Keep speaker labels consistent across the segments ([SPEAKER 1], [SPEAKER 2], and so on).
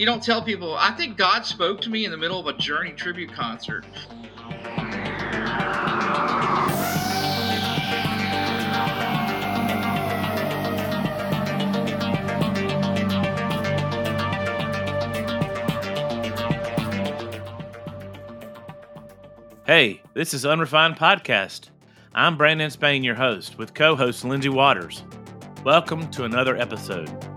[SPEAKER 1] You don't tell people. I think God spoke to me in the middle of a Journey tribute concert.
[SPEAKER 2] Hey, this is Unrefined Podcast. I'm Brandon Spain, your host, with co host Lindsay Waters. Welcome to another episode.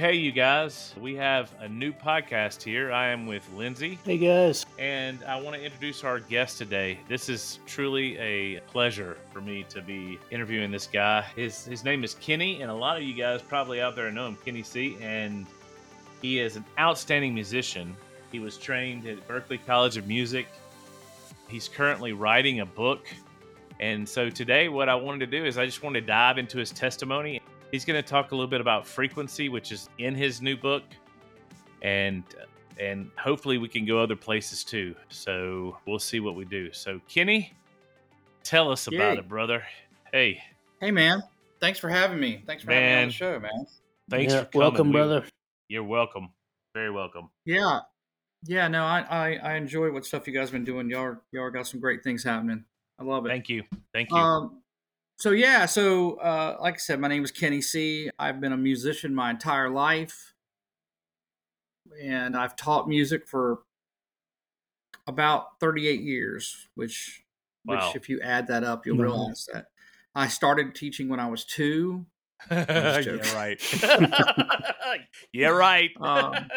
[SPEAKER 2] Hey, you guys. We have a new podcast here. I am with Lindsay.
[SPEAKER 3] Hey guys.
[SPEAKER 2] And I want to introduce our guest today. This is truly a pleasure for me to be interviewing this guy. His his name is Kenny, and a lot of you guys probably out there know him, Kenny Seay. And he is an outstanding musician. He was trained at Berklee College of Music. He's currently writing a book. And so today, what I wanted to do is I just wanted to dive into his testimony. He's going to talk a little bit about frequency, which is in his new book, and and hopefully we can go other places too. So we'll see what we do. So Kenny, tell us about it, brother. Hey,
[SPEAKER 1] Hey, man. Thanks for having me. Thanks for having me on the show, man.
[SPEAKER 2] thanks
[SPEAKER 3] Yeah,
[SPEAKER 2] for coming.
[SPEAKER 3] welcome,
[SPEAKER 2] We-
[SPEAKER 3] brother.
[SPEAKER 2] You're welcome. Very welcome.
[SPEAKER 1] Yeah. Yeah, no, I, I, I enjoy what stuff you guys been doing. Y'all, y'all got some great things happening. I love it.
[SPEAKER 2] Thank you. Thank you.
[SPEAKER 1] Um, so yeah, so uh, like I said, my name is Kenny Seay. I've been a musician my entire life, and I've taught music for about 38 years. Which,
[SPEAKER 2] Wow.
[SPEAKER 1] which, if you add that up, you'll
[SPEAKER 3] Wow.
[SPEAKER 1] realize that I started teaching when I was two.
[SPEAKER 2] yeah,
[SPEAKER 1] joking.
[SPEAKER 2] right. yeah, right.
[SPEAKER 1] Um,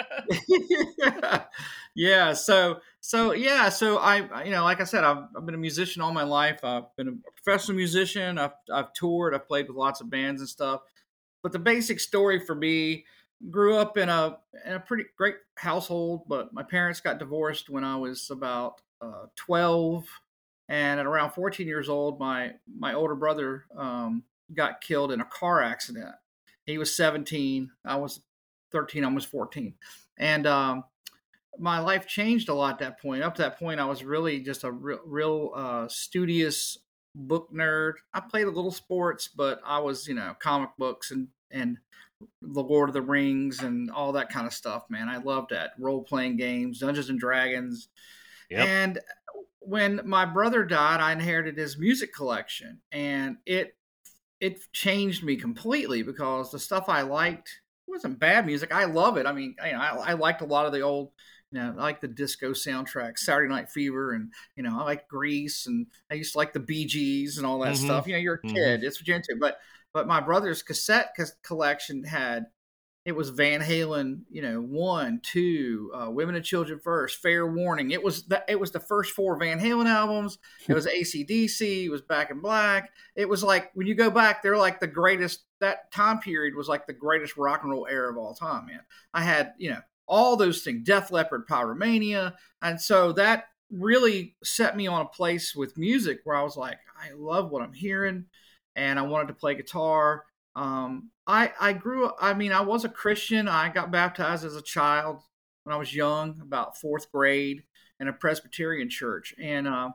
[SPEAKER 1] yeah so so yeah so I you know like i said I've, I've been a musician all my life. I've been a professional musician. I've, I've toured. I've played with lots of bands and stuff. But the basic story for me grew up in a in a pretty great household but my parents got divorced when i was about uh, 12 and at around 14 years old my my older brother um, got killed in a car accident. He was 17 i was 13 almost 14 and um, my life changed a lot at that point up to that point i was really just a real, real uh, studious book nerd i played a little sports but i was you know comic books and and the lord of the rings and all that kind of stuff man i loved that role-playing games dungeons and dragons
[SPEAKER 2] Yep.
[SPEAKER 1] and when my brother died i inherited his music collection and it it changed me completely because the stuff i liked wasn't bad music. I love it. I mean, you know, I, I liked a lot of the old, you know, I like the disco soundtrack, Saturday Night Fever, and you know, I like Grease, and I used to like the Bee Gees and all that
[SPEAKER 2] Mhm.
[SPEAKER 1] stuff. You know, you're a
[SPEAKER 2] Mhm.
[SPEAKER 1] kid, it's what you're into. But but my brother's cassette collection had it was Van Halen, you know, one, two, uh, Women and Children First, Fair Warning. It was the it was the first four Van Halen albums. It was ACDC. It was Back in Black. It was like when you go back, they're like the greatest. That time period was like the greatest rock and roll era of all time, man. I had you know all those things, Def Leppard, Pyromania, and so that really set me on a place with music where I was like, I love what I'm hearing, and I wanted to play guitar. Um, I I grew up. I mean, I was a Christian. I got baptized as a child when I was young, about fourth grade, in a Presbyterian church, and uh,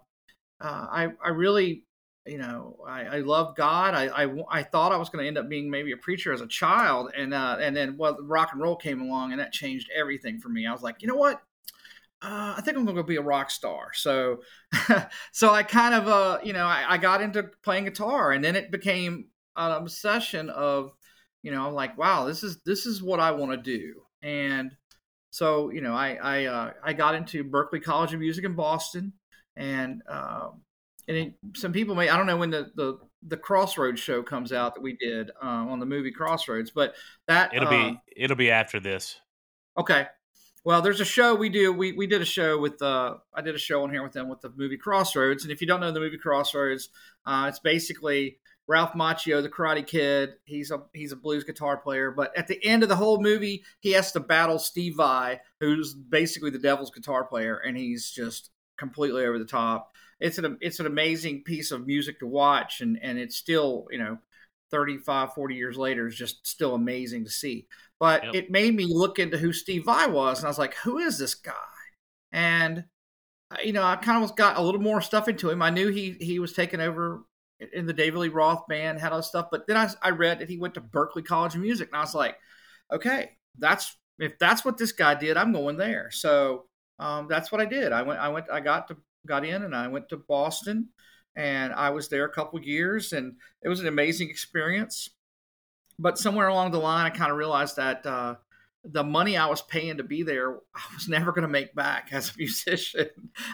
[SPEAKER 1] uh, I I really you know I, I loved God. I, I I thought I was going to end up being maybe a preacher as a child, and uh, and then well, rock and roll came along, and that changed everything for me. I was like, you know what? Uh, I think I'm going to be a rock star. So, so I kind of, uh, you know, I, I got into playing guitar, and then it became an obsession of, you know, I'm like, wow, this is this is what I want to do, and so you know, I I uh, I got into Berklee College of Music in Boston, and um, and it, some people may I don't know when the the the Crossroads show comes out that we did uh, on the movie Crossroads, but that
[SPEAKER 2] It'll
[SPEAKER 1] uh,
[SPEAKER 2] be it'll be after this.
[SPEAKER 1] Okay. Well, there's a show we do. We we did a show with uh I did a show on here with them with the movie Crossroads. And if you don't know the movie Crossroads, uh, it's basically Ralph Macchio, the Karate Kid. He's a he's a blues guitar player, but at the end of the whole movie, he has to battle Steve Vai, who's basically the devil's guitar player, and he's just completely over the top. It's an it's an amazing piece of music to watch, and and it's still you know 35, 40 years later is just still amazing to see. But
[SPEAKER 2] Yep.
[SPEAKER 1] it made me look into who Steve Vai was, and I was like, who is this guy? And you know, I kind of got a little more stuff into him. I knew he he was taking over in the David Lee Roth band, had all this stuff. But then I, I read that he went to Berklee College of Music, and I was like, okay, that's if that's what this guy did, I'm going there. So um, that's what I did. I went, I went, I got to got in, and I went to Boston, and I was there a couple years, and it was an amazing experience. But somewhere along the line, I kind of realized that uh, the money I was paying to be there, I was never going to make back as a musician.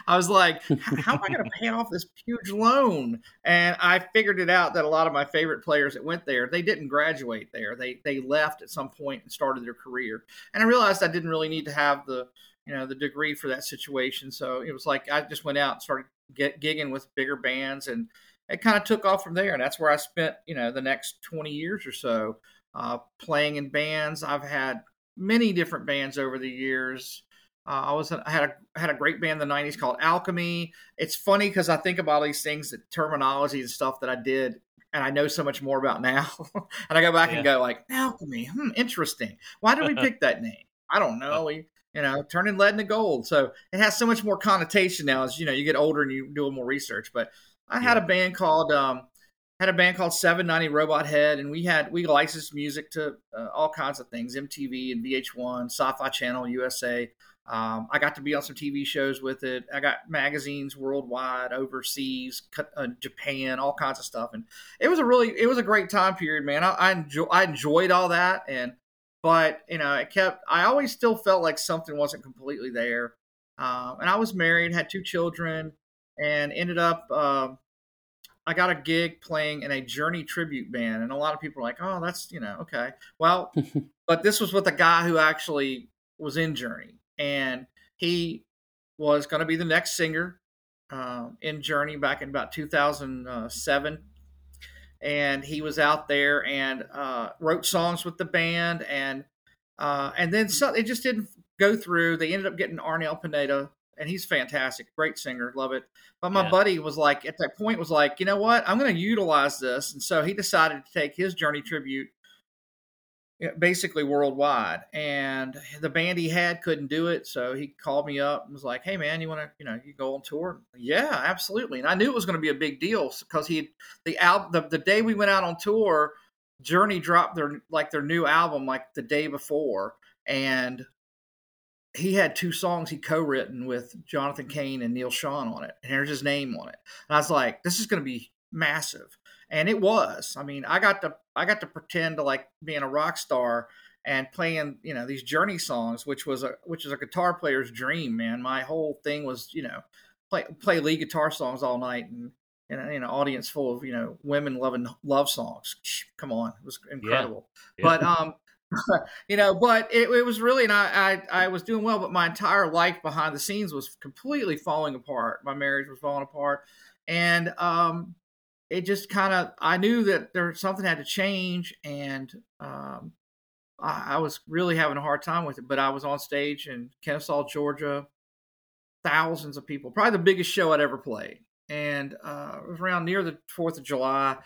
[SPEAKER 1] I was like, how am I going to pay off this huge loan? And I figured it out that a lot of my favorite players that went there, they didn't graduate there. They they left at some point and started their career. And I realized I didn't really need to have the you know the degree for that situation. So it was like I just went out and started get gigging with bigger bands and it kind of took off from there. And that's where I spent you know the next 20 years or so. Uh, playing in bands. I've had many different bands over the years. Uh, I was I had a had a great band in the '90s called Alchemy. It's funny because I think about all these things, the terminology and stuff that I did, and I know so much more about now. and I go back yeah. and go like Alchemy, hmm, interesting. Why did we pick that name? I don't know. We you know turning lead into gold, so it has so much more connotation now as you know you get older and you do more research. But I had yeah. a band called um, had a band called 790 Robot Head, and we had we licensed music to uh, all kinds of things, MTV and VH1, Sci-Fi Channel, USA. Um, I got to be on some TV shows with it. I got magazines worldwide, overseas, uh, Japan, all kinds of stuff, and it was a really it was a great time period, man. I, I enjoy I enjoyed all that, and but you know it kept. I always still felt like something wasn't completely there, um, and I was married, had two children, and ended up. Uh, I got a gig playing in a Journey tribute band, and a lot of people are like, "Oh, that's you know okay." Well, but this was with a guy who actually was in Journey, and he was going to be the next singer uh, in Journey back in about 2007. And he was out there and uh, wrote songs with the band, and uh, and then so, it just didn't go through. They ended up getting Arnel Pineda and he's fantastic, great singer, love it. But my yeah. buddy was like, at that point, was like, you know what, I'm going to utilize this, and so he decided to take his Journey tribute basically worldwide. And the band he had couldn't do it, so he called me up and was like, "Hey man, you want to, you know, you go on tour?" Yeah, absolutely. And I knew it was going to be a big deal because he the album the, the day we went out on tour, Journey dropped their like their new album like the day before, and he had two songs he co-written with Jonathan Cain and Neal Schon on it, and there's his name on it. And I was like, this is going to be massive, and it was. I mean, I got to I got to pretend to like being a rock star and playing you know these Journey songs, which was a which is a guitar player's dream, man. My whole thing was you know play play lead guitar songs all night and. In, in an audience full of you know women loving love songs, come on, it was incredible. Yeah. Yeah. But um, you know, but it, it was really, and I, I, I was doing well, but my entire life behind the scenes was completely falling apart. My marriage was falling apart, and um, it just kind of, I knew that there something had to change, and um, I, I was really having a hard time with it. But I was on stage in Kennesaw, Georgia, thousands of people, probably the biggest show I'd ever played, and uh, it was around near the Fourth of July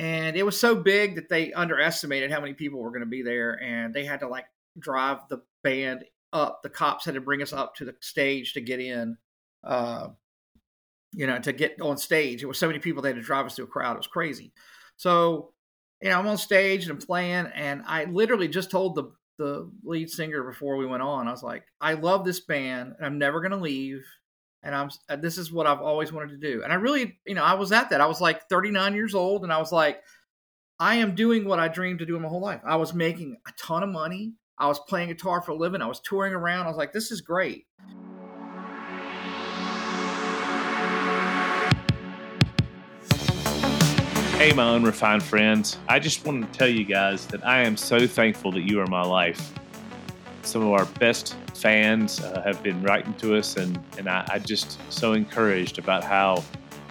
[SPEAKER 1] and it was so big that they underestimated how many people were going to be there and they had to like drive the band up the cops had to bring us up to the stage to get in uh you know to get on stage it was so many people they had to drive us through a crowd it was crazy so you know i'm on stage and i'm playing and i literally just told the the lead singer before we went on i was like i love this band and i'm never going to leave and I'm uh, this is what I've always wanted to do. And I really, you know, I was at that. I was like 39 years old and I was like I am doing what I dreamed to do in my whole life. I was making a ton of money. I was playing guitar for a living. I was touring around. I was like this is great.
[SPEAKER 2] Hey, my unrefined friends. I just want to tell you guys that I am so thankful that you are my life. Some of our best fans uh, have been writing to us, and, and I, I just so encouraged about how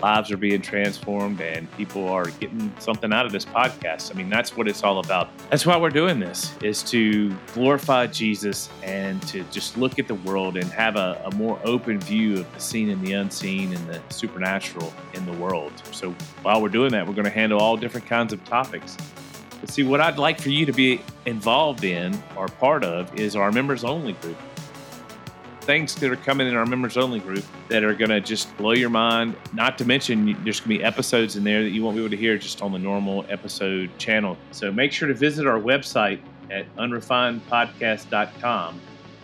[SPEAKER 2] lives are being transformed and people are getting something out of this podcast. I mean, that's what it's all about. That's why we're doing this is to glorify Jesus and to just look at the world and have a, a more open view of the seen and the unseen and the supernatural in the world. So while we're doing that, we're going to handle all different kinds of topics. But see, what I'd like for you to be involved in or part of is our members only group. Things that are coming in our members only group that are going to just blow your mind. Not to mention, there's going to be episodes in there that you won't be able to hear just on the normal episode channel. So make sure to visit our website at unrefinedpodcast.com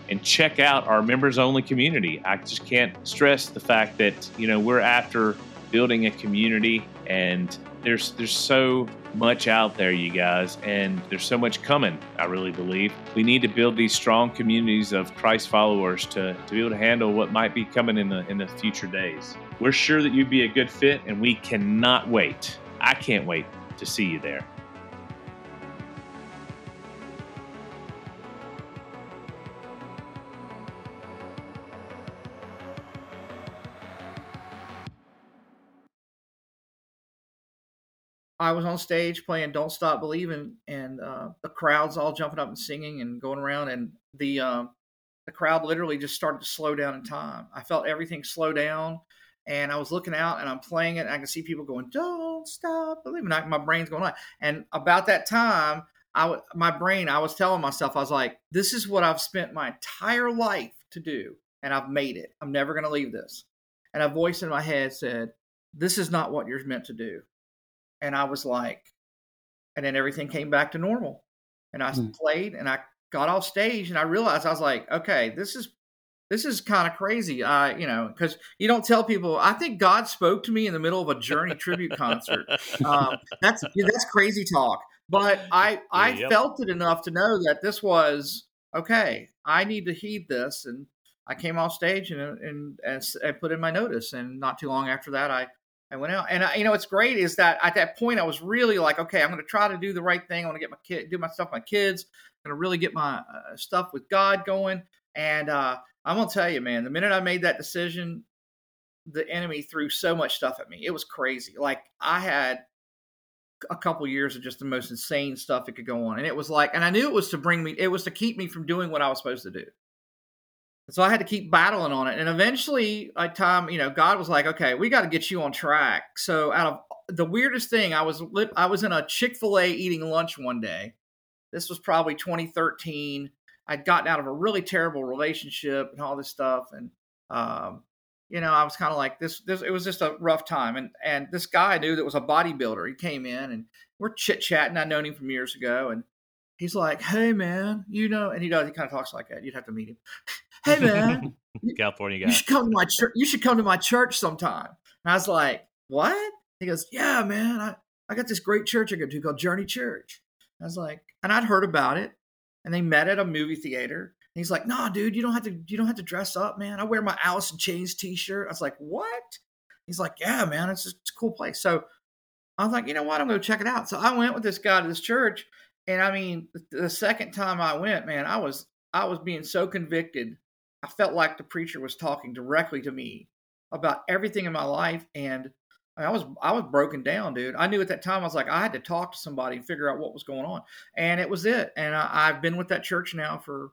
[SPEAKER 2] and check out our members only community. I just can't stress the fact that, you know, we're after building a community and there's there's so much out there you guys and there's so much coming i really believe. We need to build these strong communities of christ followers to, to be able to handle what might be coming in the in the future days. We're sure that you'd be a good fit and we cannot wait. I can't wait to see you there
[SPEAKER 1] I was on stage playing "Don't Stop Believing," and uh, the crowd's all jumping up and singing and going around, and the um, the crowd literally just started to slow down in time. I felt everything slow down, and I was looking out, and I'm playing it, and I can see people going, "Don't stop believing." I, my brain's going on, and about that time, I my brain, I was telling myself, I was like, "This is what I've spent my entire life to do, and I've made it. I'm never going to leave this." And a voice in my head said, "This is not what you're meant to do." And I was like, and then everything came back to normal. And I mm. played and I got off stage and I realized I was like, okay, this is this is kind of crazy. I, you know, because you don't tell people. I think God spoke to me in the middle of a Journey tribute concert. Um, that's that's crazy talk. But I I yep. felt it enough to know that this was okay. I need to heed this, and I came off stage and and and, and put in my notice. And not too long after that, I I went out, and I, you know what's great is that at that point I was really like, okay, I'm going to try to do the right thing. I want to get my kid, do my stuff, with my kids. I'm going to really get my uh, stuff with God going. And uh, I'm going to tell you, man, the minute I made that decision, the enemy threw so much stuff at me. It was crazy. Like I had a couple years of just the most insane stuff that could go on, and it was like, and I knew it was to bring me, it was to keep me from doing what I was supposed to do. So I had to keep battling on it. And eventually, by time, you know, God was like, okay, we got to get you on track. So out of the weirdest thing, I was lit, I was in a Chick-fil-A eating lunch one day. This was probably 2013. I'd gotten out of a really terrible relationship and all this stuff. And um, you know, I was kind of like this, this it was just a rough time. And and this guy I knew that was a bodybuilder. He came in and we're chit-chatting. I'd known him from years ago. And he's like, Hey man, you know, and he does he kind of talks like that. You'd have to meet him hey man,
[SPEAKER 2] California guy,
[SPEAKER 1] you should come to my church. You should come to my church sometime. And I was like, what? He goes, yeah, man, I, I got this great church I go to called Journey Church. I was like, and I'd heard about it, and they met at a movie theater. And he's like, nah, dude, you don't have to, you don't have to dress up, man. I wear my Alice in Chains T-shirt. I was like, what? He's like, yeah, man, it's, just, it's a cool place. So I was like, you know what? I'm going to check it out. So I went with this guy to this church, and I mean, the second time I went, man, I was I was being so convicted I felt like the preacher was talking directly to me about everything in my life, and I was I was broken down, dude. I knew at that time I was like I had to talk to somebody and figure out what was going on, and it was it. And I, have been with that church now for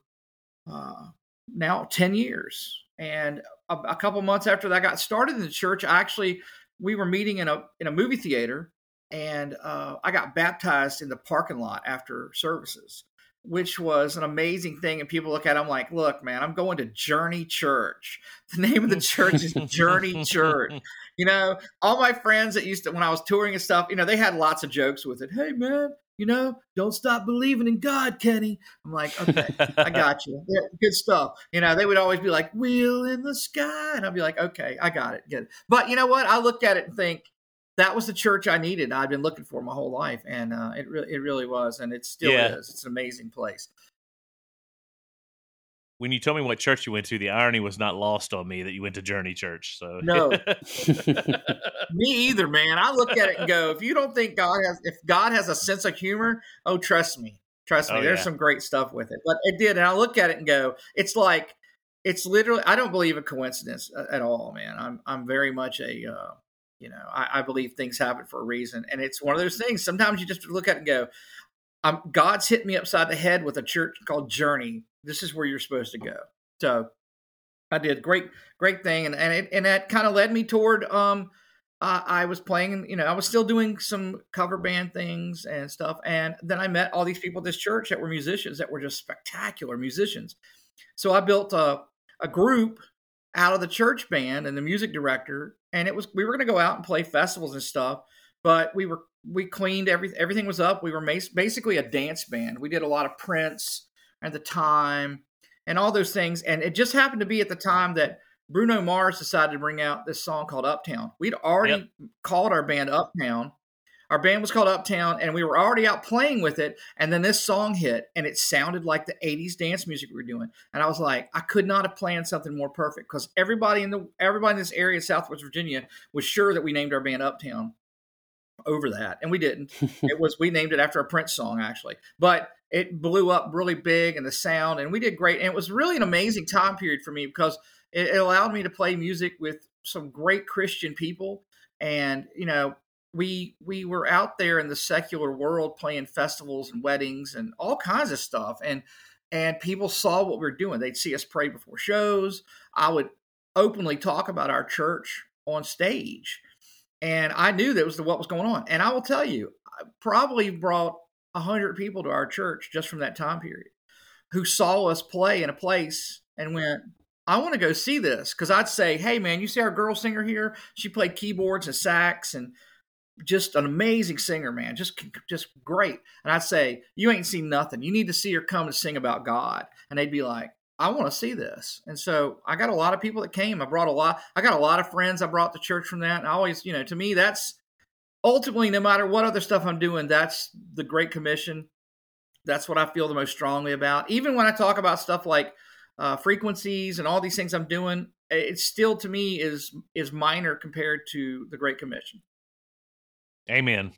[SPEAKER 1] uh, now ten years. And a, a couple months after that I got started in the church, I actually we were meeting in a in a movie theater, and uh, I got baptized in the parking lot after services which was an amazing thing. And people look at it, I'm like, look, man, I'm going to Journey Church. The name of the church is Journey Church. You know, all my friends that used to, when I was touring and stuff, you know, they had lots of jokes with it. Hey, man, you know, don't stop believing in God, Kenny. I'm like, okay, I got you. Yeah, good stuff. You know, they would always be like, wheel in the sky. And I'd be like, okay, I got it. Good. But you know what? I look at it and think, that was the church I needed. I'd been looking for my whole life, and uh, it really, it really was, and it still yeah. is. It's an amazing place.
[SPEAKER 2] When you told me what church you went to, the irony was not lost on me that you went to Journey Church. So
[SPEAKER 1] no, me either, man. I look at it and go, if you don't think God has, if God has a sense of humor, oh, trust me, trust me, oh, there's yeah. some great stuff with it. But it did, and I look at it and go, it's like it's literally. I don't believe a coincidence at all, man. I'm I'm very much a uh, you know, I, I, believe things happen for a reason, and it's one of those things. Sometimes you just look at it and go, um, "God's hit me upside the head with a church called Journey. This is where you're supposed to go." So I did great, great thing, and and it, and that kind of led me toward. Um, I was playing, you know, I was still doing some cover band things and stuff, and then I met all these people at this church that were musicians that were just spectacular musicians. So I built a a group out of the church band and the music director, and it was we were going to go out and play festivals and stuff, but we were we cleaned everything. Everything was up. We were basically a dance band. We did a lot of Prince at the time and all those things. And it just happened to be at the time that Bruno Mars decided to bring out this song called Uptown. We'd already yep. called our band Uptown. Our band was called Uptown, and we were already out playing with it. And then this song hit, and it sounded like the '80s dance music we were doing. And I was like, I could not have planned something more perfect because everybody in the everybody in this area, Southwest Virginia, was sure that we named our band Uptown over that, and we didn't. it was we named it after a Prince song actually, but it blew up really big and the sound, and we did great. And it was really an amazing time period for me because it, it allowed me to play music with some great Christian people, and you know we we were out there in the secular world playing festivals and weddings and all kinds of stuff and and people saw what we were doing they'd see us pray before shows i would openly talk about our church on stage and I knew that was what was going on. And I will tell you, I probably brought a hundred people to our church just from that time period who saw us play in a place and went, I want to go see this. Cause I'd say, Hey man, you see our girl singer here? She played keyboards and sax and just an amazing singer, man. Just, just great. And I'd say, you ain't seen nothing. You need to see her come and sing about God. And they'd be like, I want to see this. And so I got a lot of people that came. I brought a lot, I got a lot of friends I brought to church from that. And I always, you know, to me, that's ultimately, no matter what other stuff I'm doing, that's the Great Commission. That's what I feel the most strongly about. Even when I talk about stuff like uh, frequencies and all these things I'm doing, it still to me is is minor compared to the Great Commission.
[SPEAKER 2] Amen.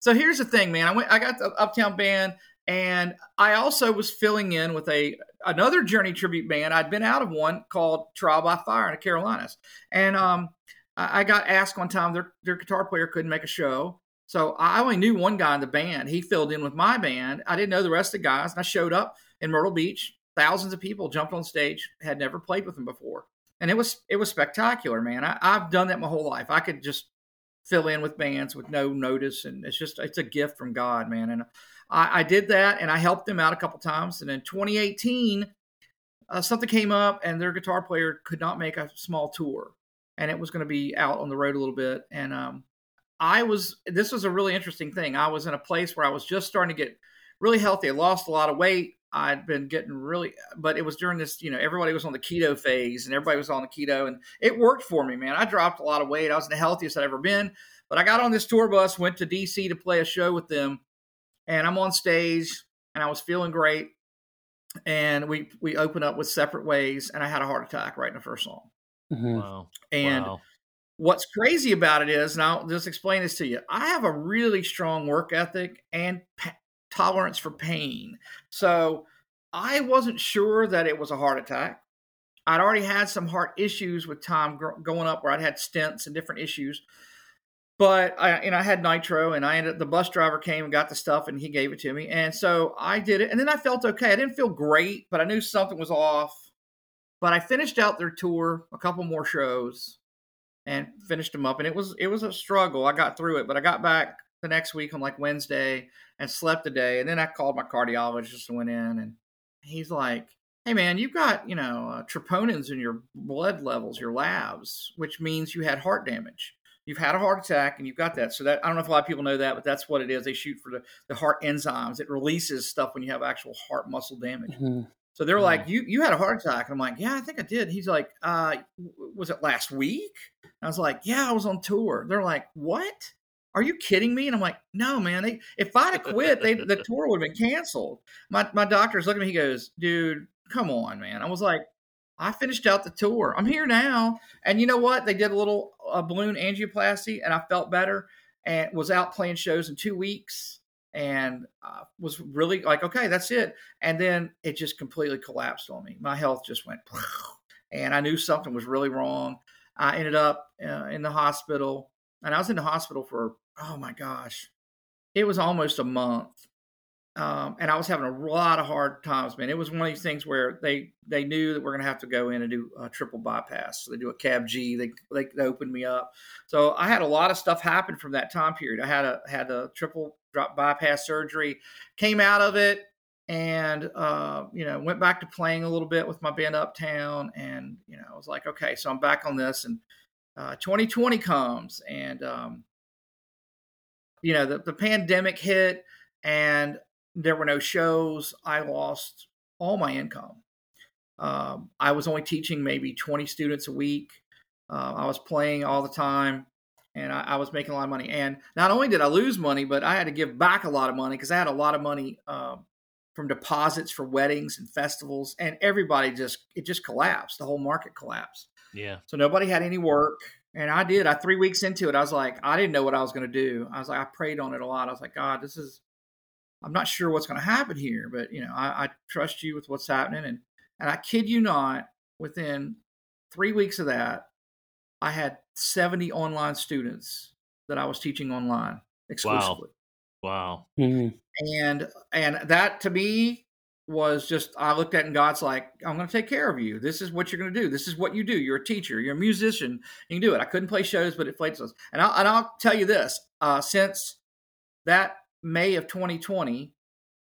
[SPEAKER 1] So here's the thing, man. I went. I got the Uptown Band. And I also was filling in with a another Journey tribute band. I'd been out of one called Trial by Fire in the Carolinas, and um, I got asked one time their their guitar player couldn't make a show, so I only knew one guy in the band. He filled in with my band. I didn't know the rest of the guys, and I showed up in Myrtle Beach. Thousands of people jumped on stage, had never played with them before, and it was it was spectacular, man. I, I've done that my whole life. I could just fill in with bands with no notice, and it's just it's a gift from God, man. And I, I did that and I helped them out a couple times. And in 2018, uh, something came up and their guitar player could not make a small tour and it was going to be out on the road a little bit. And um, I was, this was a really interesting thing. I was in a place where I was just starting to get really healthy. I lost a lot of weight. I'd been getting really, but it was during this, you know, everybody was on the keto phase and everybody was on the keto and it worked for me, man. I dropped a lot of weight. I was the healthiest I'd ever been. But I got on this tour bus, went to DC to play a show with them and I'm on stage and I was feeling great. And we we open up with separate ways, and I had a heart attack right in the first song.
[SPEAKER 2] Mm-hmm. Wow.
[SPEAKER 1] And
[SPEAKER 2] wow.
[SPEAKER 1] what's crazy about it is, and I'll just explain this to you. I have a really strong work ethic and pa- tolerance for pain. So I wasn't sure that it was a heart attack. I'd already had some heart issues with time going up where I'd had stents and different issues but I, and I had nitro, and I ended. The bus driver came and got the stuff, and he gave it to me, and so I did it, and then I felt okay. I didn't feel great, but I knew something was off. But I finished out their tour, a couple more shows, and finished them up, and it was it was a struggle. I got through it, but I got back the next week on like Wednesday and slept a day, and then I called my cardiologist and went in, and he's like, "Hey man, you've got you know uh, troponins in your blood levels, your labs, which means you had heart damage." you've had a heart attack and you've got that. So that I don't know if a lot of people know that, but that's what it is. They shoot for the, the heart enzymes. It releases stuff when you have actual heart muscle damage. Mm-hmm. So they're like, you you had a heart attack. And I'm like, yeah, I think I did. He's like, uh, was it last week? And I was like, yeah, I was on tour. They're like, what? Are you kidding me? And I'm like, no, man. They, if I'd have quit, they, the tour would have been canceled. My my doctor's looking at me. He goes, dude, come on, man. I was like, I finished out the tour. I'm here now. And you know what? They did a little a balloon angioplasty and I felt better and was out playing shows in two weeks and uh, was really like, okay, that's it. And then it just completely collapsed on me. My health just went, and I knew something was really wrong. I ended up uh, in the hospital and I was in the hospital for, oh my gosh, it was almost a month um, and I was having a lot of hard times, man. It was one of these things where they they knew that we're going to have to go in and do a triple bypass. So they do a CAB G. They, they, they opened me up. So I had a lot of stuff happen from that time period. I had a had a triple drop bypass surgery, came out of it, and uh, you know went back to playing a little bit with my band Uptown, and you know I was like, okay, so I'm back on this, and uh, 2020 comes, and um, you know the, the pandemic hit, and there were no shows. I lost all my income. Um, I was only teaching maybe 20 students a week. Uh, I was playing all the time and I, I, was making a lot of money. And not only did I lose money, but I had to give back a lot of money because I had a lot of money um, from deposits for weddings and festivals, and everybody just it just collapsed. The whole market collapsed.
[SPEAKER 2] Yeah.
[SPEAKER 1] So nobody had any work, and I did. I three weeks into it, I was like, I didn't know what I was going to do. I was like, I prayed on it a lot. I was like, God, this is. I'm not sure what's going to happen here, but you know, I, I trust you with what's happening, and and I kid you not, within three weeks of that, I had 70 online students that I was teaching online exclusively.
[SPEAKER 2] Wow. wow.
[SPEAKER 3] Mm-hmm.
[SPEAKER 1] And and that to me was just I looked at and God's like, I'm going to take care of you. This is what you're going to do. This is what you do. You're a teacher. You're a musician. You can do it. I couldn't play shows, but it played us. And I'll, and I'll tell you this: uh, since that May of 2020,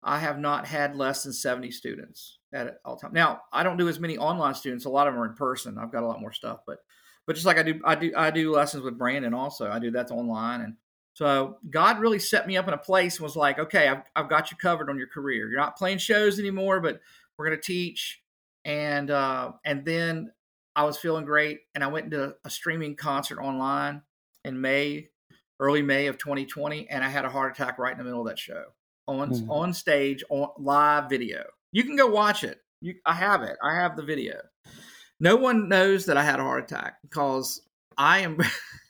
[SPEAKER 1] I have not had less than 70 students at all time. Now I don't do as many online students. A lot of them are in person. I've got a lot more stuff, but but just like I do, I do, I do lessons with Brandon also. I do that's online, and so God really set me up in a place and was like, okay, I've, I've got you covered on your career. You're not playing shows anymore, but we're going to teach, and uh, and then I was feeling great, and I went into a streaming concert online in May, early May of 2020, and I had a heart attack right in the middle of that show on mm-hmm. on stage on live video. You can go watch it. You, I have it. I have the video. No one knows that I had a heart attack because I am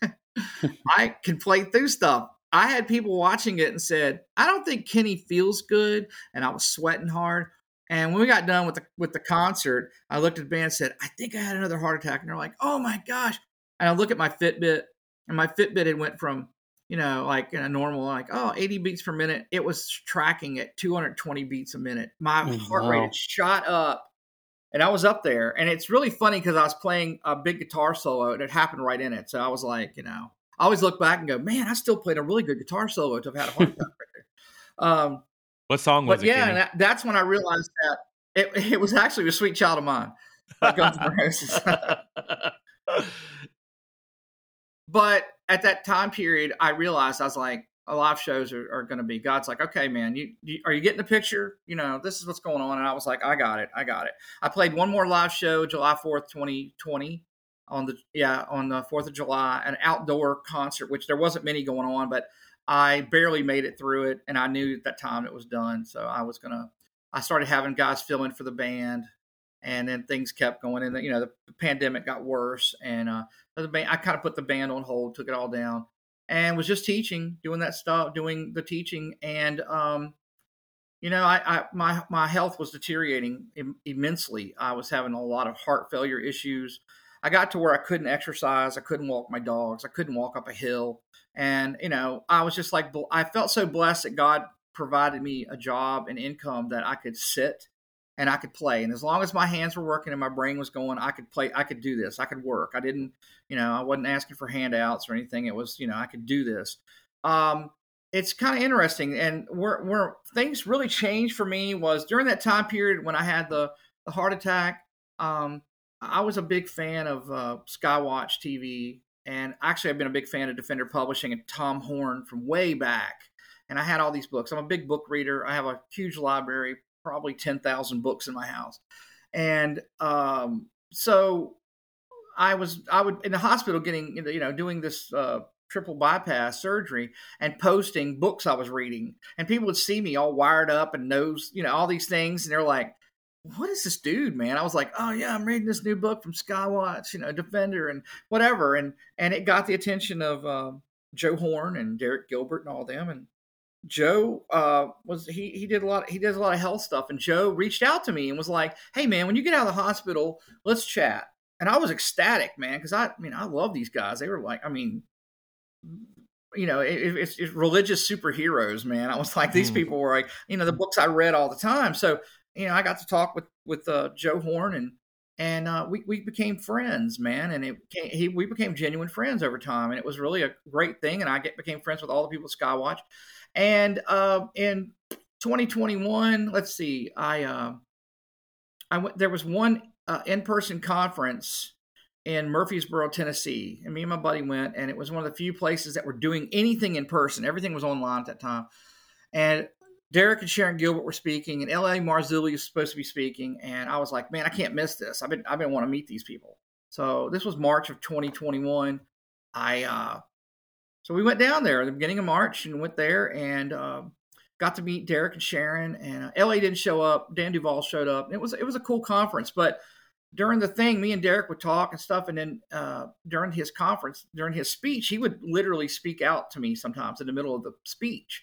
[SPEAKER 1] I can play through stuff. I had people watching it and said, "I don't think Kenny feels good," and I was sweating hard. And when we got done with the with the concert, I looked at the band and said, "I think I had another heart attack." And they're like, "Oh my gosh!" And I look at my Fitbit, and my Fitbit had went from you know like in a normal like oh 80 beats per minute, it was tracking at 220 beats a minute. My oh, heart wow. rate had shot up and I was up there, and it's really funny because I was playing a big guitar solo, and it happened right in it. So I was like, you know, I always look back and go, man, I still played a really good guitar solo to have had a heart attack right there. Um,
[SPEAKER 2] what song was
[SPEAKER 1] it? Yeah, that, that's when I realized that it, it was actually a sweet child of mine. Guns N' Roses. but at that time period, I realized I was like, live shows are, are going to be god's like okay man you, you, are you getting the picture? You know this is what's going on. And i was like i got it i got it. I played one more live show july 4th 2020 on the yeah on the 4th of july an outdoor concert which there wasn't many going on but i barely made it through it and i knew at that time it was done so i was gonna i started having guys fill in for the band and then things kept going and you know the pandemic got worse and uh the band i kind of put the band on hold took it all down and was just teaching, doing that stuff, doing the teaching, and um, you know, I, I, my my health was deteriorating Im- immensely. I was having a lot of heart failure issues. I got to where I couldn't exercise, I couldn't walk my dogs, I couldn't walk up a hill, and you know, I was just like, I felt so blessed that God provided me a job and income that I could sit and I could play. And as long as my hands were working and my brain was going, I could play. I could do this. I could work. I didn't, you know, I wasn't asking for handouts or anything. It was, you know, I could do this. Um, it's kind of interesting, and where where things really changed for me was during that time period when I had the the heart attack. Um, I was a big fan of uh, Skywatch TV, and actually, I've been a big fan of Defender Publishing and Tom Horn from way back. And I had all these books. I'm a big book reader. I have a huge library, probably 10,000 books in my house. And um, so I was, I would, in the hospital getting, you know, doing this uh, triple bypass surgery and posting books I was reading. And people would see me all wired up and knows, you know, all these things. And they're like, what is this dude, man? I was like, oh yeah, I'm reading this new book from Skywatch, you know, Defender and whatever. And, and it got the attention of uh, Joe Horn and Derek Gilbert and all them. And Joe uh, was he he did a lot he does a lot of health stuff and Joe reached out to me and was like, "Hey man, when you get out of the hospital, let's chat." And I was ecstatic, man, because I, I mean I love these guys. They were like, I mean, you know, it, it's, it's, religious superheroes, man. I was like, these mm. people were like, you know, the books I read all the time. So you know, I got to talk with with uh, Joe Horn and and uh, we we became friends, man. And it became, he we became genuine friends over time, and it was really a great thing. And I get became friends with all the people at Skywatch and uh, in 2021. Let's see. I uh, I went. There was one uh, in-person conference in Murfreesboro, Tennessee, and me and my buddy went, and it was one of the few places that were doing anything in person. Everything was online at that time, and Derek and Sharon Gilbert were speaking, and L.A. Marzulli was supposed to be speaking, and I was like, man, I can't miss this. I've been I've been wanting to meet these people. So this was March of 2021. I uh, so we went down there at the beginning of March and went there and uh, got to meet Derek and Sharon. And uh, L.A. didn't show up. Dan Duval showed up. It was it was a cool conference, but during the thing, me and Derek would talk and stuff, and then uh, during his conference, during his speech, he would literally speak out to me sometimes in the middle of the speech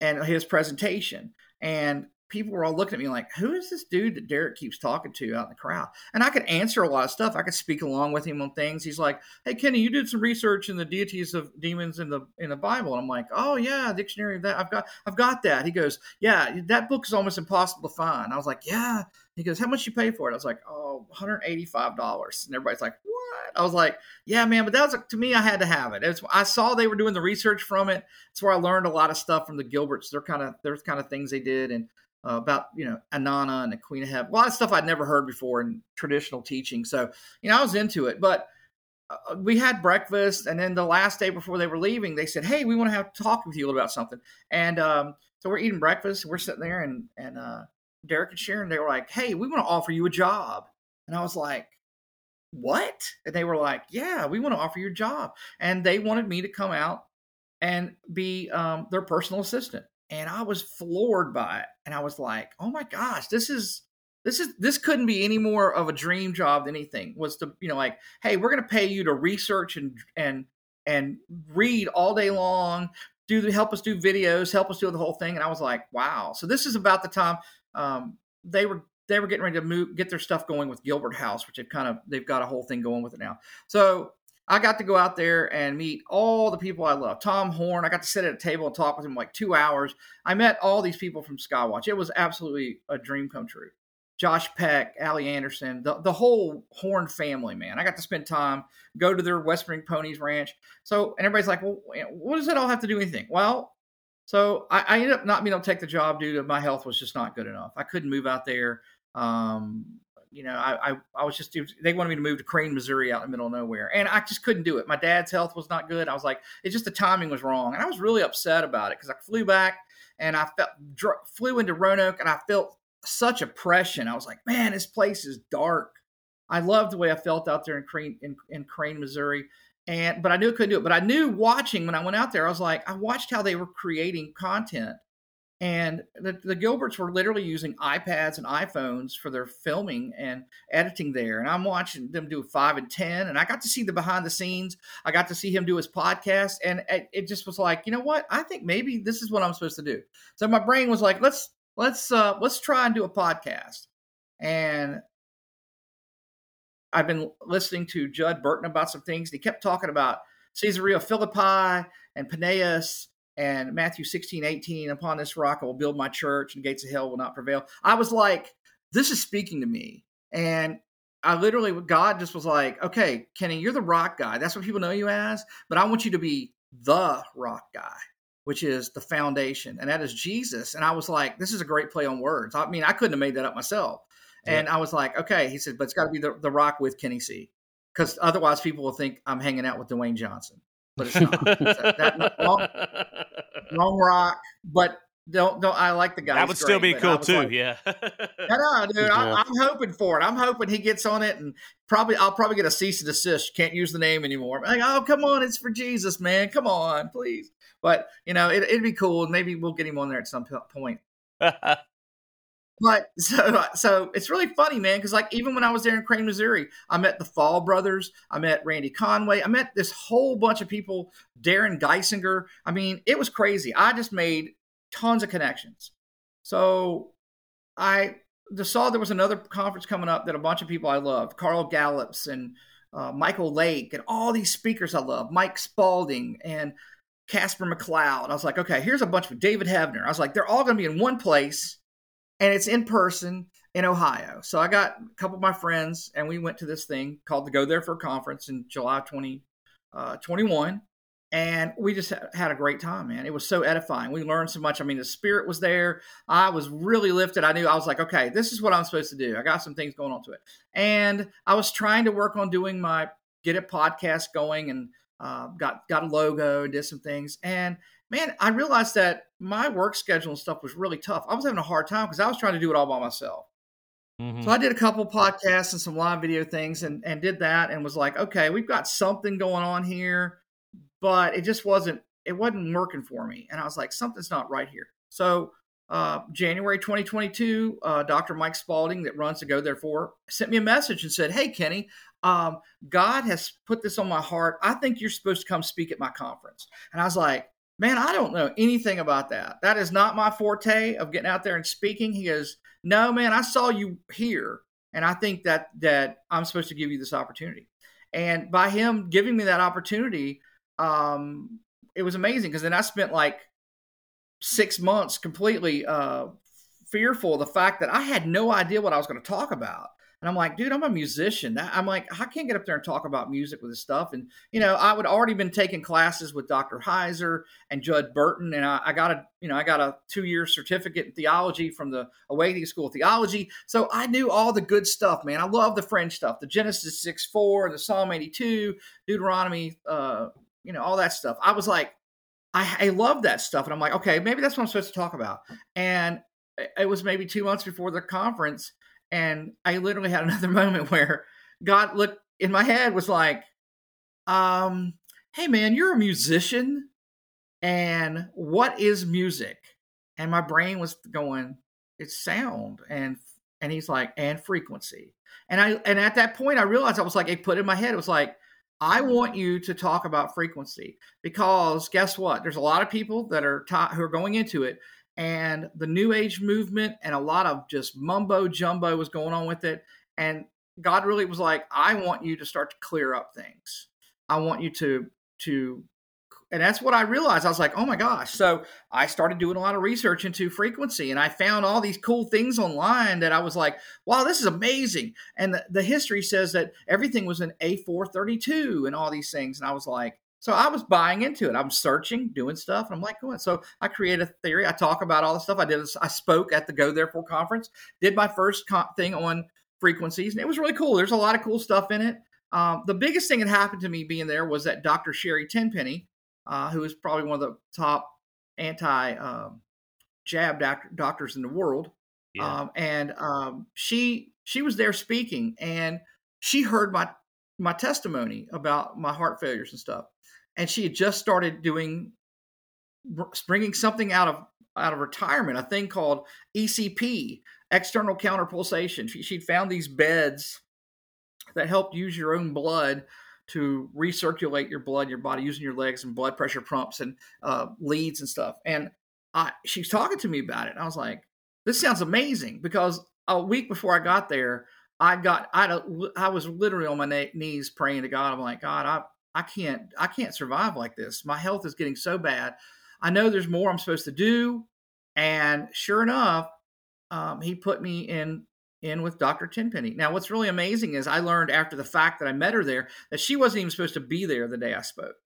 [SPEAKER 1] and his presentation. And people were all looking at me like, who is this dude that Derek keeps talking to out in the crowd? And I could answer a lot of stuff. I could speak along with him on things. He's like, Hey Kenny, you did some research in the deities of demons in the in the Bible. And I'm like, Oh yeah, dictionary of that. I've got I've got that. He goes, Yeah, that book is almost impossible to find. I was like, Yeah. He goes, How much you pay for it? I was like, Oh, $185. And everybody's like, What? I was like, Yeah, man, but that was to me, I had to have it. It's, I saw they were doing the research from it. It's where I learned a lot of stuff from the Gilberts. They're kind of there's kind of things they did and uh, about you know Inanna and the Queen of Heaven, a lot of stuff I'd never heard before in traditional teaching. So you know I was into it, but uh, we had breakfast, and then the last day before they were leaving, they said, "Hey, we want to have talk with you about something." And um, so we're eating breakfast, we're sitting there, and and uh, Derek and Sharon, they were like, "Hey, we want to offer you a job," and I was like. What? And they were like, "Yeah, we want to offer you a job," and they wanted me to come out and be um, their personal assistant and I was floored by it. And I was like, "Oh my gosh, this is this is this couldn't be any more of a dream job than anything." Was to you know like, "Hey, we're going to pay you to research and and and read all day long, do help us do videos, help us do the whole thing." And I was like, "Wow!" So this is about the time um, they were they were getting ready to move get their stuff going with Gilbert House, which they've kind of they've got a whole thing going with it now. So I got to go out there and meet all the people I love. Tom Horn, I got to sit at a table and talk with him like two hours. I met all these people from Skywatch. It was absolutely a dream come true. Josh Peck, Allie Anderson, the, the whole Horn family, man. I got to spend time, go to their West Spring Ponies Ranch. So, and everybody's like, well, what does that all have to do with anything? Well, so I, I ended up not being able to take the job due to my health was just not good enough. I couldn't move out there. Um, you know, I, I, I was just, they wanted me to move to Crane, Missouri out in the middle of nowhere. And I just couldn't do it. My dad's health was not good. I was like, it's just the timing was wrong. And I was really upset about it because I flew back and I felt, flew into Roanoke and I felt such oppression. I was like, man, this place is dark. I loved the way I felt out there in Crane, in, in Crane, Missouri. And, but I knew I couldn't do it. But I knew watching when I went out there, I was like, I watched how they were creating content and the, the Gilberts were literally using iPads and iPhones for their filming and editing there. And I'm watching them do five and 10. And I got to see the behind the scenes. I got to see him do his podcast. And it just was like, you know what? I think maybe this is what I'm supposed to do. So my brain was like, let's, let's, uh, let's try and do a podcast. And I've been listening to Judd Burton about some things. He kept talking about Caesarea Philippi and Paneas and Matthew 16, 18, upon this rock I will build my church and gates of hell will not prevail. I was like, this is speaking to me. And I literally, God just was like, okay, Kenny, you're the rock guy. That's what people know you as. But I want you to be the rock guy, which is the foundation. And that is Jesus. And I was like, this is a great play on words. I mean, I couldn't have made that up myself. And I was like, okay. He said, but it's got to be the, the rock with Kenny Seay. Because otherwise people will think I'm hanging out with Dwayne Johnson but it's not. that, wrong, wrong, rock, but don't don't. I like the guy.
[SPEAKER 2] That would still be cool too. Like, yeah.
[SPEAKER 1] no, dude. Yeah. I, am hoping for it. I'm hoping he gets on it, and probably I'll probably get a cease and desist. Can't use the name anymore. I'm like, oh, come on, it's for Jesus, man. Come on, please. But you know, it, it'd be cool. Maybe we'll get him on there at some point. But so so it's really funny, man, because like even when I was there in Crane, Missouri, I met the Fall brothers, I met Randy Conway, I met this whole bunch of people, Darren Geisinger. I mean, it was crazy. I just made tons of connections. So I just saw there was another conference coming up that a bunch of people I love, Carl Gallups and uh, Michael Lake, and all these speakers I love, Mike Spalding and Casper McCloud. I was like, okay, here's a bunch of David Heavener. I was like, they're all going to be in one place and it's in person in Ohio. So I got a couple of my friends and we went to this thing called the Go There for a Conference in July 2021. 20, uh, and we just had a great time, man. It was so edifying. We learned so much. I mean, the spirit was there. I was really lifted. I knew I was like, okay, this is what I'm supposed to do. I got some things going on to it, and I was trying to work on doing my get it podcast going, and uh, got got a logo, did some things, and man, I realized that my work schedule and stuff was really tough. I was having a hard time because I was trying to do it all by myself. Mm-hmm. So I did a couple podcasts and some live video things and, and did that and was like, okay, we've got something going on here but it just wasn't it wasn't working for me and i was like something's not right here so uh, january 2022 uh, dr mike spalding that runs the go therefore sent me a message and said hey kenny um, god has put this on my heart i think you're supposed to come speak at my conference and i was like man i don't know anything about that. That is not my forte of getting out there and speaking. He goes no man i saw you here and i think that that i'm supposed to give you this opportunity. And by him giving me that opportunity um, it was amazing because then I spent like six months completely uh, fearful of the fact that I had no idea what I was going to talk about. And I'm like, dude, I'm a musician. I'm like, I can't get up there and talk about music with this stuff. And, you know, I would already been taking classes with Dr. Heiser and Judd Burton. And I, I got a, you know, I got a two year certificate in theology from the Awakening School of Theology. So I knew all the good stuff, man. I love the French stuff, the Genesis 6 4, the Psalm 82, Deuteronomy uh, you know, all that stuff. I was like, I, I love that stuff. And I'm like, okay, maybe that's what I'm supposed to talk about. And it was maybe two months before the conference. And I literally had another moment where God looked in my head was like, um, hey man, you're a musician. And what is music? And my brain was going, it's sound. And and he's like, and frequency. And I and at that point I realized I was like, it put in my head, it was like, I want you to talk about frequency because guess what? There's a lot of people that are ta- who are going into it, and the New Age movement and a lot of just mumbo jumbo was going on with it. And God really was like, I want you to start to clear up things. I want you to to and that's what I realized. I was like, oh my gosh. So I started doing a lot of research into frequency and I found all these cool things online that I was like, wow, this is amazing. And the, the history says that everything was in A432 and all these things. And I was like, so I was buying into it. I'm searching, doing stuff, and I'm like, going. So I create a theory. I talk about all the stuff I did. I spoke at the Go Therefore conference. Did my first thing on frequencies, and it was really cool. There's a lot of cool stuff in it. Um, the biggest thing that happened to me being there was that Dr. Sherry Tenpenny, uh, who is probably one of the top anti um, jab doc- doctors in the world. Yeah. Um, and um, she she was there speaking, and she heard my my testimony about my heart failures and stuff, and she had just started doing bringing something out of out of retirement, a thing called ECP, external counter pulsation. She, she'd found these beds that helped use your own blood to recirculate your blood, your body, using your legs and blood pressure pumps and uh, leads and stuff. And I, she's talking to me about it. I was like, this sounds amazing because a week before I got there, I got I I was literally on my knees praying to God. I'm like, God, I can't I can't survive like this. My health is getting so bad. I know there's more I'm supposed to do, and sure enough, um, He put me in in with Dr. Tenpenny. Now, what's really amazing is I learned after the fact that I met her there that she wasn't even supposed to be there the day I spoke.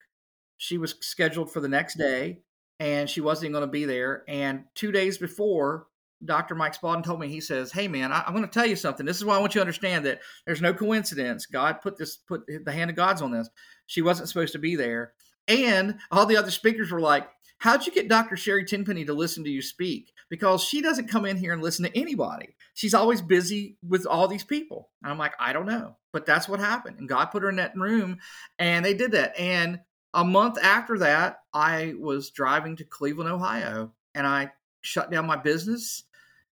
[SPEAKER 1] She was scheduled for the next day and she wasn't going to be there. And two days before, Dr. Mike Spalding told me, he says, Hey man, I, am going to tell you something. This is why I want you to understand that there's no coincidence. God put this, put the hand of God's on this. She wasn't supposed to be there. And all the other speakers were like, How'd you get Dr. Sherry Tenpenny to listen to you speak? Because she doesn't come in here and listen to anybody. She's always busy with all these people. And I'm like, I don't know. But that's what happened. And God put her in that room and they did that. And a month after that, I was driving to Cleveland, Ohio, and I shut down my business.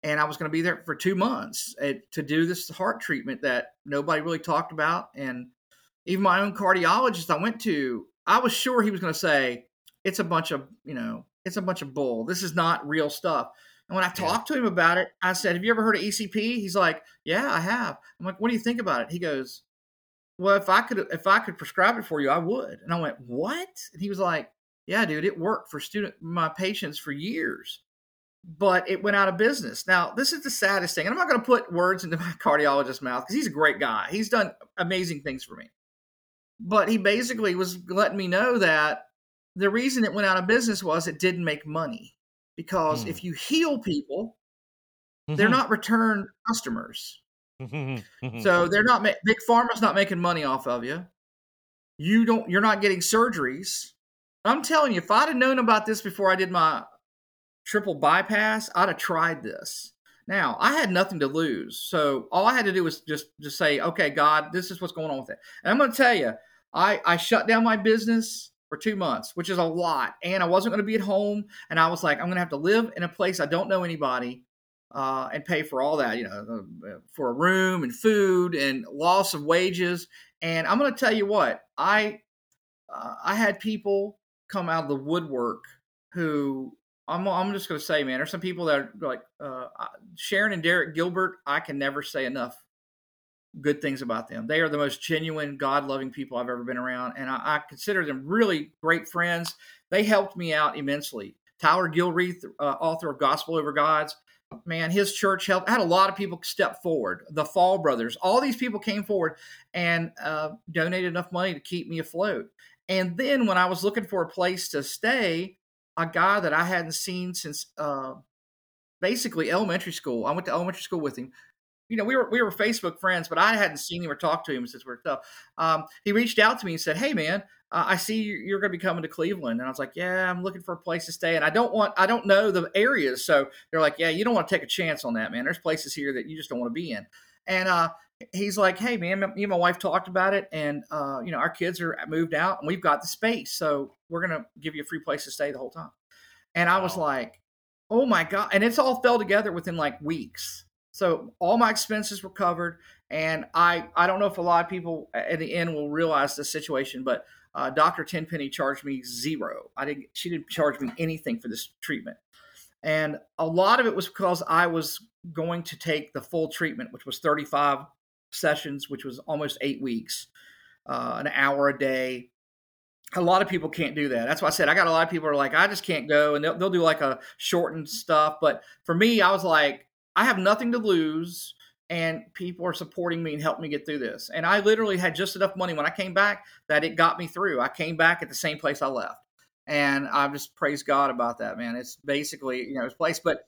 [SPEAKER 1] And I was going to be there for two months at, eh, to do this heart treatment that nobody really talked about. And even my own cardiologist I went to, I was sure he was going to say, it's a bunch of you know it's a bunch of bull. This is not real stuff. And when i talked yeah. to him about it i said have you ever heard of ecp he's like yeah i have. I'm like what do you think about it? He goes well if i could if i could prescribe it for you i would. And i went what? And he was like yeah dude it worked for student my patients for years but it went out of business now this is the saddest thing and i'm not going to put words into my cardiologist's mouth because he's a great guy he's done amazing things for me but he basically was letting me know that the reason it went out of business was it didn't make money because
[SPEAKER 2] Hmm.
[SPEAKER 1] if you heal people, they're mm-hmm. not return customers. Mm-hmm, mm-hmm, so they're not big pharma's not making money off of you. You don't. You're not getting surgeries. I'm telling you, if I'd have known about this before I did my triple bypass, I'd have tried this. Now I had nothing to lose, so all I had to do was just just say, "Okay, God, this is what's going on with it." And I'm going to tell you, I I shut down my business for two months, which is a lot, and I wasn't going to be at home, and I was like, I'm going to have to live in a place I don't know anybody, uh, and pay for all that, you know, uh, for a room and food and loss of wages. And I'm going to tell you what, I uh, I had people come out of the woodwork who I'm I'm just going to say, man, there's some people that are like uh, Sharon and Derek Gilbert. I can never say enough good things about them. They are the most genuine, God loving people I've ever been around, and I, I consider them really great friends. They helped me out immensely. Tyler Gilreath, uh, author of Gospel Over Gods, man, his church helped. I had a lot of people step forward. The Fall Brothers, all these people came forward and uh, donated enough money to keep me afloat. And then when I was looking for a place to stay, a guy that I hadn't seen since uh, basically elementary school. I went to elementary school with him. You know, we were we were Facebook friends, but I hadn't seen him or talked to him since we were tough. Um, he reached out to me and said, "Hey, man, uh, I see you're going to be coming to Cleveland," and I was like, "Yeah, I'm looking for a place to stay, and I don't want I don't know the areas." So they're like, "Yeah, you don't want to take a chance on that, man. There's places here that you just don't want to be in." And uh, he's like, "Hey, man, me and my wife talked about it, and uh, you know, our kids are moved out, and we've got the space, so we're going to give you a free place to stay the whole time." And I was like, "Oh my god!" And it's all fell together within like weeks. So all my expenses were covered, and I I don't know if a lot of people at the end will realize the situation, but uh, Doctor Tenpenny charged me zero. I didn't. She didn't charge me anything for this treatment, and a lot of it was because I was going to take the full treatment, which was 35 sessions, which was almost eight weeks, uh, an hour a day. A lot of people can't do that. That's why I said I got a lot of people are like, I just can't go, and they'll, they'll do like a shortened stuff. But for me, I was like, I have nothing to lose, and people are supporting me and helping me get through this. And I literally had just enough money when I came back that it got me through. I came back at the same place I left, and I just praise God about that, man. It's basically you know this place, but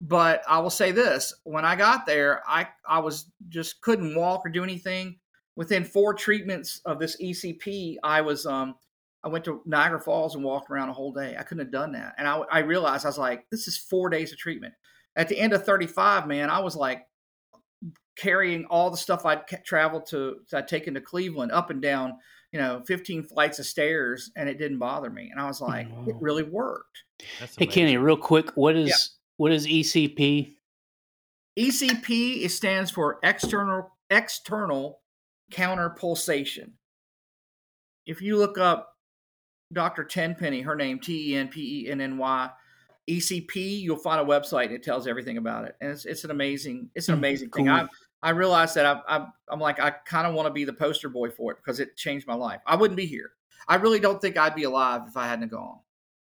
[SPEAKER 1] but I will say this: when I got there, I I was just couldn't walk or do anything. Within four treatments of this ECP, I was um I went to Niagara Falls and walked around a whole day. I couldn't have done that, and I I realized I was like, this is four days of treatment. At the end of 35, man, I was like carrying all the stuff I'd ca- traveled to, I'd taken to Cleveland up and down, you know, 15 flights of stairs, and it didn't bother me. And I was like, it
[SPEAKER 3] Wow.
[SPEAKER 1] really worked.
[SPEAKER 3] Hey. Kenny, real quick, what is what is ECP?
[SPEAKER 1] ECP it stands for external external counter pulsation. If you look up Dr. Tenpenny, her name T E N P E N N Y, ECP, you'll find a website and it tells everything about it, and it's it's an amazing it's an
[SPEAKER 3] Hmm,
[SPEAKER 1] amazing thing. I I realized that I, I I'm like I kind of want to be the poster boy for it because it changed my life. I wouldn't be here. I really don't think I'd be alive if I hadn't gone,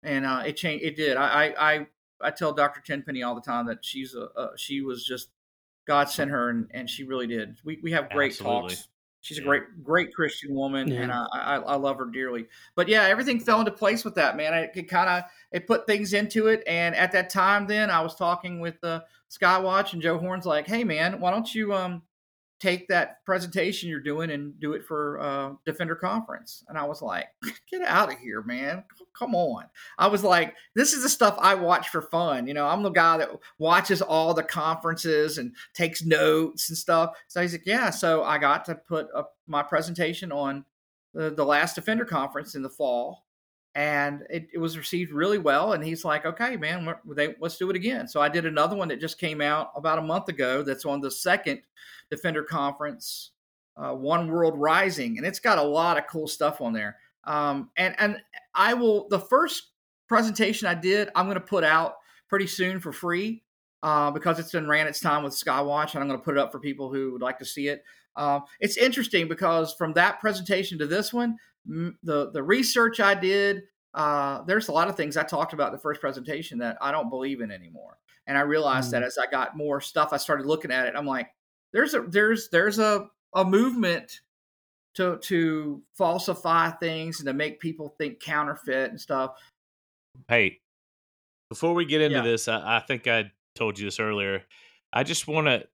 [SPEAKER 1] and uh, it changed. It did. I I I, I tell Dr. Tenpenny all the time that she's a, a she was just God sent her, and, and she really did. We we have great
[SPEAKER 2] Absolutely.
[SPEAKER 1] talks. She's a great great Christian woman,
[SPEAKER 3] Yeah.
[SPEAKER 1] and I, I I love her dearly. But yeah, everything fell into place with that man. It, it kind of it put things into it, and at that time, then I was talking with uh, Skywatch, and Joe Horn's like, "Hey man, why don't you um take that presentation you're doing and do it for uh, Defender Conference?" And I was like, "Get out of here, man! Come on!" I was like, "This is the stuff I watch for fun. You know, I'm the guy that watches all the conferences and takes notes and stuff." So he's like, "Yeah." So I got to put up my presentation on the, the last Defender Conference in the fall, and it, it was received really well. And he's like, "Okay, man, they, let's do it again." So I did another one that just came out about a month ago. That's on the second Defender Conference, uh, One World Rising, and it's got a lot of cool stuff on there. Um, and and I will the first presentation I did, I'm going to put out pretty soon for free uh, because it's been ran its time with Skywatch, and I'm going to put it up for people who would like to see it. Uh, it's interesting because from that presentation to this one, the the research I did, uh, there's a lot of things I talked about in the first presentation that I don't believe in anymore. And I realized that as I got more stuff, I started looking at it. I'm like, there's a there's there's a a movement to to falsify things and to make people think counterfeit and stuff.
[SPEAKER 2] Hey, before we get into
[SPEAKER 1] Yeah.
[SPEAKER 2] this, I, I think I told you this earlier. I just want to,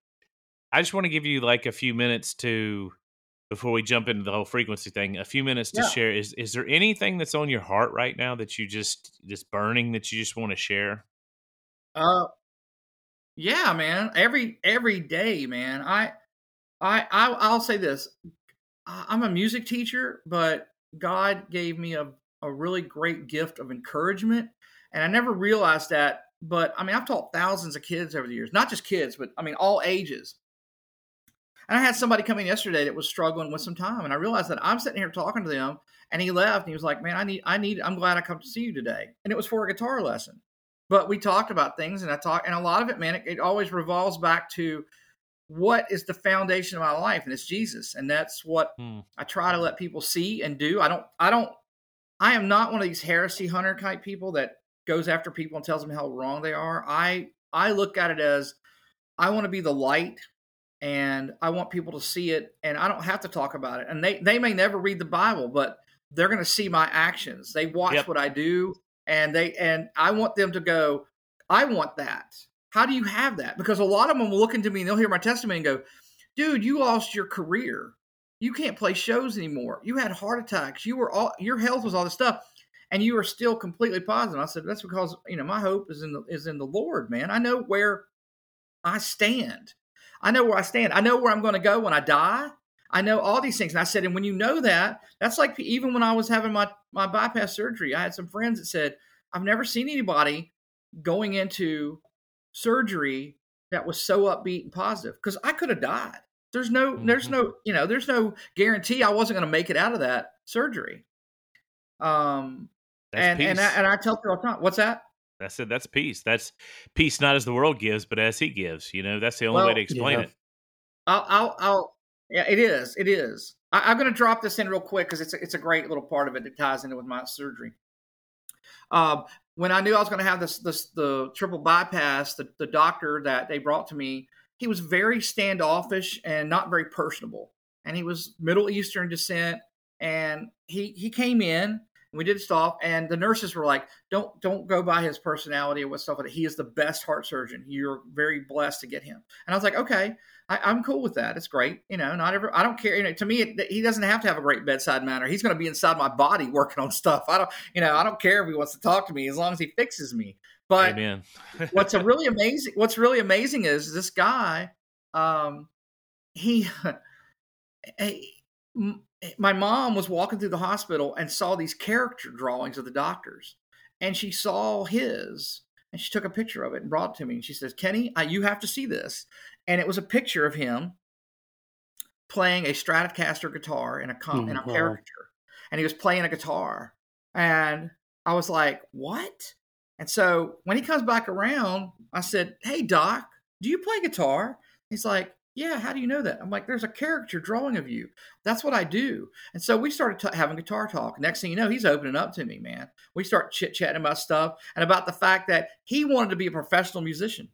[SPEAKER 2] I just want to give you like a few minutes to, before we jump into the whole frequency thing, a few minutes to
[SPEAKER 1] Yeah.
[SPEAKER 2] share. Is is there anything that's on your heart right now that you just just burning that you just want to share?
[SPEAKER 1] Uh, yeah, man. Every every day, man. I I, I I'll say this. I'm a music teacher, but God gave me a, a really great gift of encouragement. And I never realized that. But I mean, I've taught thousands of kids over the years, not just kids, but I mean, all ages. And I had somebody come in yesterday that was struggling with some time. And I realized that I'm sitting here talking to them and he left and he was like, man, I need, I need, I'm glad I come to see you today. And it was for a guitar lesson. But we talked about things and I talked, and a lot of it, man, it, it always revolves back to what is the foundation of my life and it's jesus and that's what
[SPEAKER 2] Hmm.
[SPEAKER 1] i try to let people see and do i don't i don't i am not one of these heresy hunter type people that goes after people and tells them how wrong they are i i look at it as i want to be the light and i want people to see it and i don't have to talk about it and they they may never read the bible but they're going to see my actions they watch
[SPEAKER 2] Yep.
[SPEAKER 1] what i do and they and i want them to go i want that how do you have that? Because a lot of them will look into me and they'll hear my testimony and go, dude, you lost your career. You can't play shows anymore. You had heart attacks. You were all your health was all this stuff. And you are still completely positive. I said, that's because, you know, my hope is in the is in the Lord, man. I know where I stand. I know where I stand. I know where I'm going to go when I die. I know all these things. And I said, and when you know that, that's like even when I was having my, my bypass surgery, I had some friends that said, I've never seen anybody going into surgery that was so upbeat and positive because I could have died. There's no, there's
[SPEAKER 2] Mhm.
[SPEAKER 1] no, you know, there's no guarantee I wasn't going to make it out of that surgery. Um,
[SPEAKER 2] That's
[SPEAKER 1] and
[SPEAKER 2] peace.
[SPEAKER 1] and I, and I tell people all the time, what's that?
[SPEAKER 2] That's it. That's peace. That's peace, not as the world gives, but as He gives. You know, that's the only way to explain
[SPEAKER 3] yeah.
[SPEAKER 2] it.
[SPEAKER 1] I'll, I'll, I'll yeah, it is, it is. I, I'm going to drop this in real quick because it's a, it's a great little part of it that ties into with my surgery. Um, when I knew I was going to have this, this the triple bypass, the, the doctor that they brought to me, he was very standoffish and not very personable, and he was Middle Eastern descent, and he he came in. We did stuff, and the nurses were like, "Don't don't go by his personality or what stuff. He is the best heart surgeon. You're very blessed to get him." And I was like, "Okay." I, I'm cool with that. It's great. You know, not every, I don't care. You know, to me, it, he doesn't have to have a great bedside manner. He's going to be inside my body working on stuff. I don't, you know, I don't care if he wants to talk to me as long as he fixes me. But
[SPEAKER 2] Amen.
[SPEAKER 1] what's a really amazing, what's really amazing is this guy, um, he, m- my mom was walking through the hospital and saw these character drawings of the doctors and she saw his and she took a picture of it and brought it to me and she says kenny I, you have to see this. And it was a picture of him playing a stratocaster guitar in a com- oh in a
[SPEAKER 3] wow.
[SPEAKER 1] caricature and he was playing a guitar. And i was like what? And so when he comes back around i said hey doc do you play guitar? He's like yeah how do you know that i'm like there's a character drawing of you that's what i do and so we started t- having guitar talk next thing you know he's opening up to me man we start chit chatting about stuff and about the fact that he wanted to be a professional musician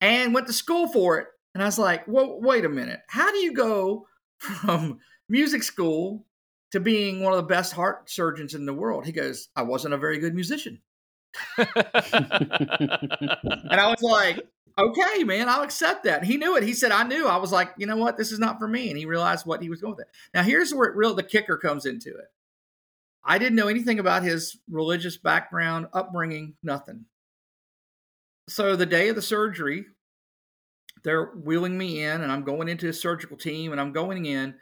[SPEAKER 1] and went to school for it. And I was like, well, wait a minute. How do you go from music school to being one of the best heart surgeons in the world? He goes, I wasn't a very good musician. And I was like, okay, man, I'll accept that. He knew it. He said, I knew. I was like, you know what? This is not for me. And he realized what he was going with it. Now, here's where it real the kicker comes into it. I didn't know anything about his religious background, upbringing, nothing. So the day of the surgery, they're wheeling me in, and I'm going into his surgical team, and I'm going in,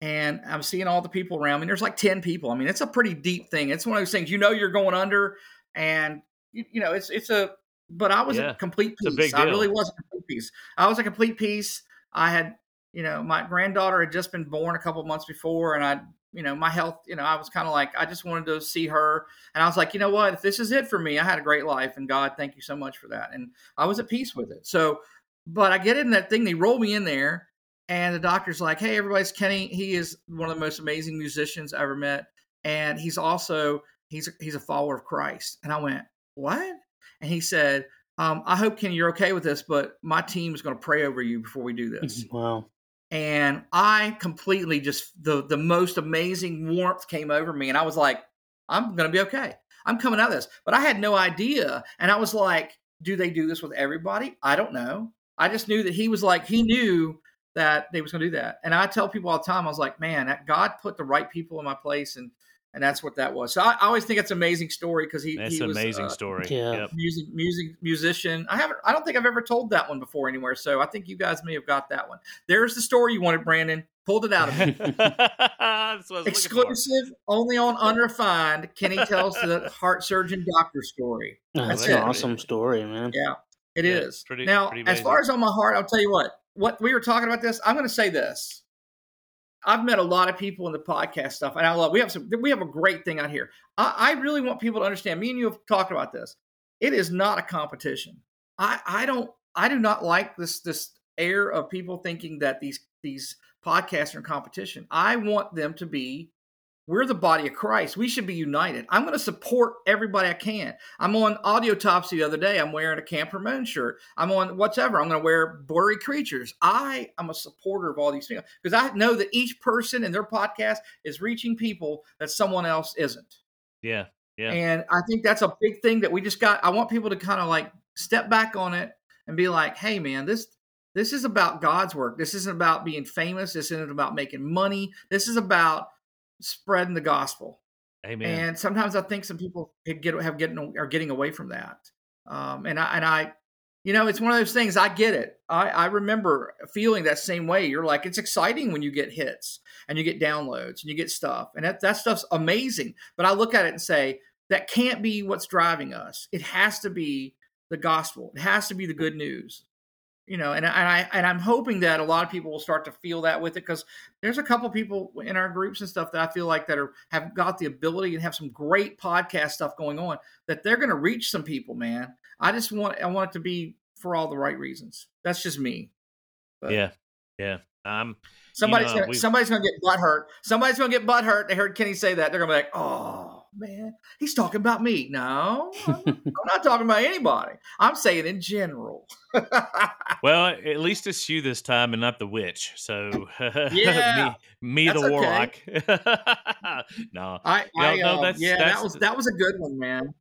[SPEAKER 1] and I'm seeing all the people around me. There's like 10 people. I mean, it's a pretty deep thing. It's one of those things you know you're going under, and you, you know, it's it's a but I was
[SPEAKER 2] Yeah,
[SPEAKER 1] a complete
[SPEAKER 2] a peace.
[SPEAKER 1] I really was a complete peace. I was a complete peace. I had, you know, my granddaughter had just been born a couple months before, and I, you know, my health, you know, I was kind of like, I just wanted to see her, and I was like, you know what, if this is it for me, I had a great life, and God, thank you so much for that, and I was at peace with it. So, but I get in that thing, they roll me in there, and the doctor's like, hey, everybody's Kenny. He is one of the most amazing musicians I ever met, and he's also he's he's a follower of Christ, and I went, what? And he said, um, I hope Kenny, you're okay with this, but my team is going to pray over you before we do this.
[SPEAKER 3] Wow.
[SPEAKER 1] and I completely just the the most amazing warmth came over me, and I was like, I'm gonna be okay. I'm coming out of this, but I had no idea, and I was like, do they do this with everybody? I don't know. I just knew that he was like he knew that they was going to do that, and I tell people all the time, I was like, man, God put the right people in my place, and and that's what that was. So I, I always think it's an amazing story because he
[SPEAKER 2] that's
[SPEAKER 1] he
[SPEAKER 2] an amazing
[SPEAKER 1] uh,
[SPEAKER 2] story.
[SPEAKER 3] Yeah.
[SPEAKER 2] Yep.
[SPEAKER 1] music music musician. I haven't I don't think I've ever told that one before anywhere. So I think you guys may have got that one. There's the story you wanted, Brandon. Pulled it out of me.
[SPEAKER 2] That's what I was looking for.
[SPEAKER 1] Exclusive, only on Unrefined. Kenny tells the heart surgeon doctor story.
[SPEAKER 3] Oh,
[SPEAKER 1] That's
[SPEAKER 3] That's an awesome story, man.
[SPEAKER 1] Yeah, it
[SPEAKER 2] Yeah,
[SPEAKER 1] is.
[SPEAKER 2] pretty-
[SPEAKER 1] now,
[SPEAKER 2] pretty
[SPEAKER 1] as far as on my heart, I'll tell you what. What we were talking about this, I'm going to say this. I've met a lot of people in the podcast stuff, and I love. We have some. We have a great thing out here. I, I really want people to understand. Me and you have talked about this. It is not a competition. I I don't. I do not like this this air of people thinking that these these podcasts are in competition. I want them to be. We're the body of Christ. We should be united. I'm going to support everybody I can. I'm on Audiotopsy the other day. I'm wearing a Camper Moon shirt. I'm on whatever. I'm going to wear Blurry Creatures. I am a supporter of all these people because I know that each person in their podcast is reaching people that someone else isn't.
[SPEAKER 2] Yeah. Yeah.
[SPEAKER 1] And I think that's a big thing that we just got. I want people to kind of like step back on it and be like, hey, man, this. This is about God's work. This isn't about being famous. This isn't about making money. This is about spreading the gospel.
[SPEAKER 2] Amen.
[SPEAKER 1] And sometimes I think some people get have getting are getting away from that. Um, and I and I, you know, it's one of those things. I get it. I, I remember feeling that same way. You're like, it's exciting when you get hits and you get downloads and you get stuff, and that that stuff's amazing. But I look at it and say that can't be what's driving us. It has to be the gospel. It has to be the good news. You know, and, and I and I'm hoping that a lot of people will start to feel that with it because there's a couple people in our groups and stuff that I feel like that are have got the ability and have some great podcast stuff going on that they're going to reach some people, man. I just want I want it to be for all the right reasons. That's just me. But
[SPEAKER 2] yeah. Yeah. Um.
[SPEAKER 1] Somebody's
[SPEAKER 2] know,
[SPEAKER 1] gonna somebody's gonna get butt hurt. Somebody's gonna get butt hurt. They heard Kenny say that. They're gonna be like, "Oh man, he's talking about me." No, I'm, I'm not talking about anybody. I'm saying in general.
[SPEAKER 2] Well, at least it's you this time and not the witch. So
[SPEAKER 1] Yeah.
[SPEAKER 2] me, me the
[SPEAKER 1] That's okay.
[SPEAKER 2] warlock. no,
[SPEAKER 1] I,
[SPEAKER 2] No,
[SPEAKER 1] I
[SPEAKER 2] no,
[SPEAKER 1] uh,
[SPEAKER 2] that's-
[SPEAKER 1] yeah,
[SPEAKER 2] that's-
[SPEAKER 1] that was that was a good one, man.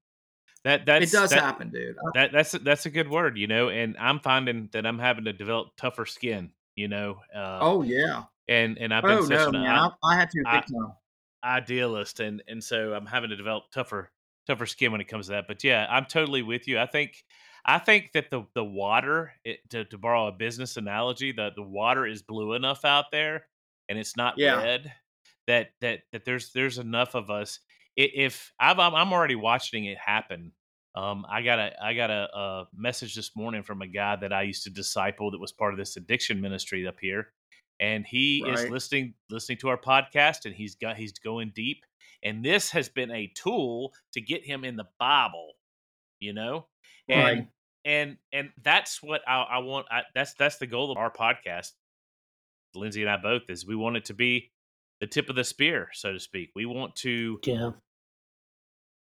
[SPEAKER 2] that that's
[SPEAKER 1] it does
[SPEAKER 2] that,
[SPEAKER 1] happen, dude.
[SPEAKER 2] That that's that's a good word, you know. And I'm finding that I'm having to develop tougher skin, you know. Uh,
[SPEAKER 1] oh yeah.
[SPEAKER 2] and and I've been
[SPEAKER 1] Oh no, man.
[SPEAKER 2] i-
[SPEAKER 1] I, had to
[SPEAKER 2] I-. idealist, and and so I'm having to develop tougher tougher skin when it comes to that. But yeah, I'm totally with you. I think I think that the the water, it, to to borrow a business analogy, the the water is blue enough out there, and it's not
[SPEAKER 1] Yeah.
[SPEAKER 2] red. That that that there's there's enough of us. If I've, I'm I'm already watching it happen. Um, I got a I got a, a message this morning from a guy that I used to disciple that was part of this addiction ministry up here, and he is listening listening to our podcast, and he's got he's going deep, and this has been a tool to get him in the Bible, you know, and
[SPEAKER 1] Right.
[SPEAKER 2] and and that's what I, I want. I, that's that's the goal of our podcast. Lindsay and I both is we want it to be the tip of the spear, so to speak. We want to
[SPEAKER 3] Yeah.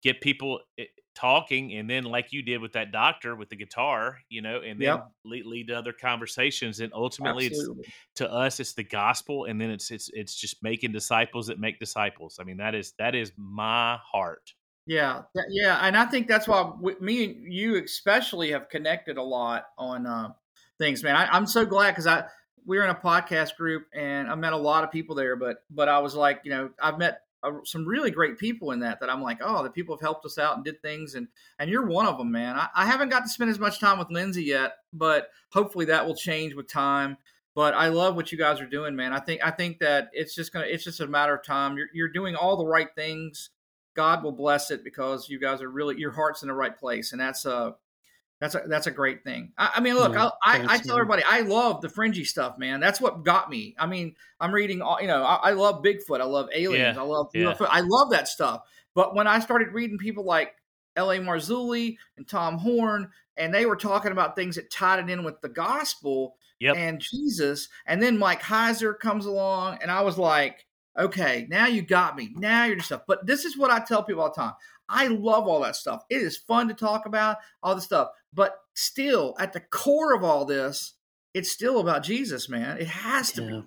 [SPEAKER 2] get people eh, talking, and then like you did with that doctor with the guitar, you know, and then
[SPEAKER 1] Yep.
[SPEAKER 2] lead, lead to other conversations. And ultimately, it's to us it's the gospel and then it's it's it's just making disciples that make disciples i mean that is that is my heart
[SPEAKER 1] Yeah, yeah, and I think that's why we, me and you especially have connected a lot on uh, things, man. I, I'm so glad because I we were in a podcast group and I met a lot of people there, but but I was like, you know, I've met uh, some really great people in that that I'm like, oh, the people have helped us out and did things, and and you're one of them, man. I, I haven't got to spend as much time with Lindsay yet, but hopefully that will change with time. But I love what you guys are doing, man. I think I think that it's just gonna it's just a matter of time. You're you're doing all the right things. God will bless it because you guys are really your heart's in the right place, and that's a that's a that's a great thing. I, I mean, look,
[SPEAKER 3] Yeah,
[SPEAKER 1] I, I, I tell
[SPEAKER 3] man.
[SPEAKER 1] everybody I love the fringy stuff, man. That's what got me. I mean, I'm reading all you know. I, I love Bigfoot. I love aliens.
[SPEAKER 2] Yeah,
[SPEAKER 1] I love
[SPEAKER 2] yeah.
[SPEAKER 1] UFO. I love that stuff. But when I started reading people like L.A. Marzulli and Tom Horn, and they were talking about things that tied it in with the gospel
[SPEAKER 2] Yep.
[SPEAKER 1] and Jesus, and then Mike Heiser comes along, and I was like, okay, now you got me. Now you're just stuff. But this is what I tell people all the time. I love all that stuff. It is fun to talk about all the stuff. But still, at the core of all this it's still about Jesus, man. It has to
[SPEAKER 3] Yeah.
[SPEAKER 1] be.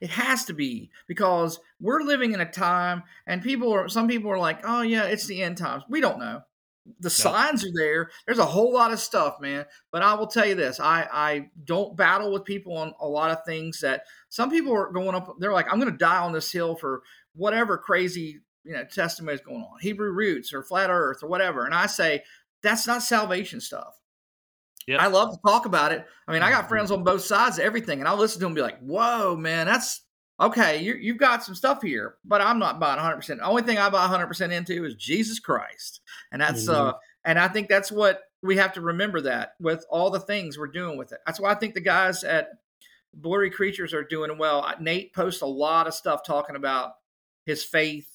[SPEAKER 1] It has to be because we're living in a time, and people are. Some people are like, "Oh yeah, it's the end times." We don't know. The signs are there. There's a whole lot of stuff, man. But I will tell you this: I I don't battle with people on a lot of things that some people are going up. They're like, "I'm going to die on this hill for whatever crazy you know testimony is going on, Hebrew roots or flat Earth or whatever." And I say that's not salvation stuff.
[SPEAKER 2] Yep.
[SPEAKER 1] I love to talk about it. I mean, I
[SPEAKER 3] Mm-hmm.
[SPEAKER 1] got friends on both sides of everything, and I'll listen to them and be like, whoa, man, that's okay. You, you've got some stuff here, but I'm not buying 100%. The only thing I buy 100% into is Jesus Christ. And that's,
[SPEAKER 3] Mhm.
[SPEAKER 1] uh, and I think that's what we have to remember that with all the things we're doing with it. That's why I think the guys at Blurry Creatures are doing well. Nate posts a lot of stuff talking about his faith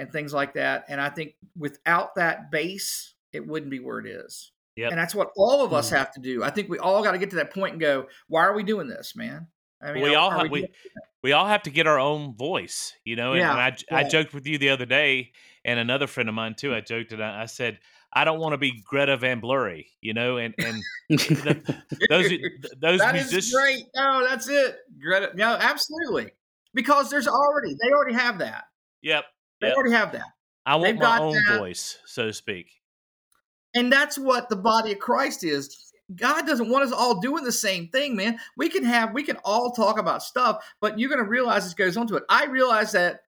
[SPEAKER 1] and things like that. And I think without that base, it wouldn't be where it is.
[SPEAKER 2] Yep.
[SPEAKER 1] And that's what all of us
[SPEAKER 3] Mhm.
[SPEAKER 1] have to do. I think we all got to get to that point and go, why are we doing this, man? I
[SPEAKER 2] we all have, we,
[SPEAKER 1] doing-
[SPEAKER 2] we all have to get our own voice, you know. And,
[SPEAKER 1] Yeah,
[SPEAKER 2] and I I joked with you the other day, and another friend of mine too. I joked and I, I said I don't want to be Greta Van Blurry, you know. And and those those
[SPEAKER 1] That is
[SPEAKER 2] musicians,
[SPEAKER 1] great. No, that's it. Greta. No, absolutely. Because there's already, they already have that.
[SPEAKER 2] yep,
[SPEAKER 1] They
[SPEAKER 2] yep.
[SPEAKER 1] already have that.
[SPEAKER 2] I want
[SPEAKER 1] they've
[SPEAKER 2] my own
[SPEAKER 1] that.
[SPEAKER 2] voice, so to speak.
[SPEAKER 1] And that's what the body of Christ is. God doesn't want us all doing the same thing, man. We can have, we can all talk about stuff, but you're going to realize this goes on to it. I realized that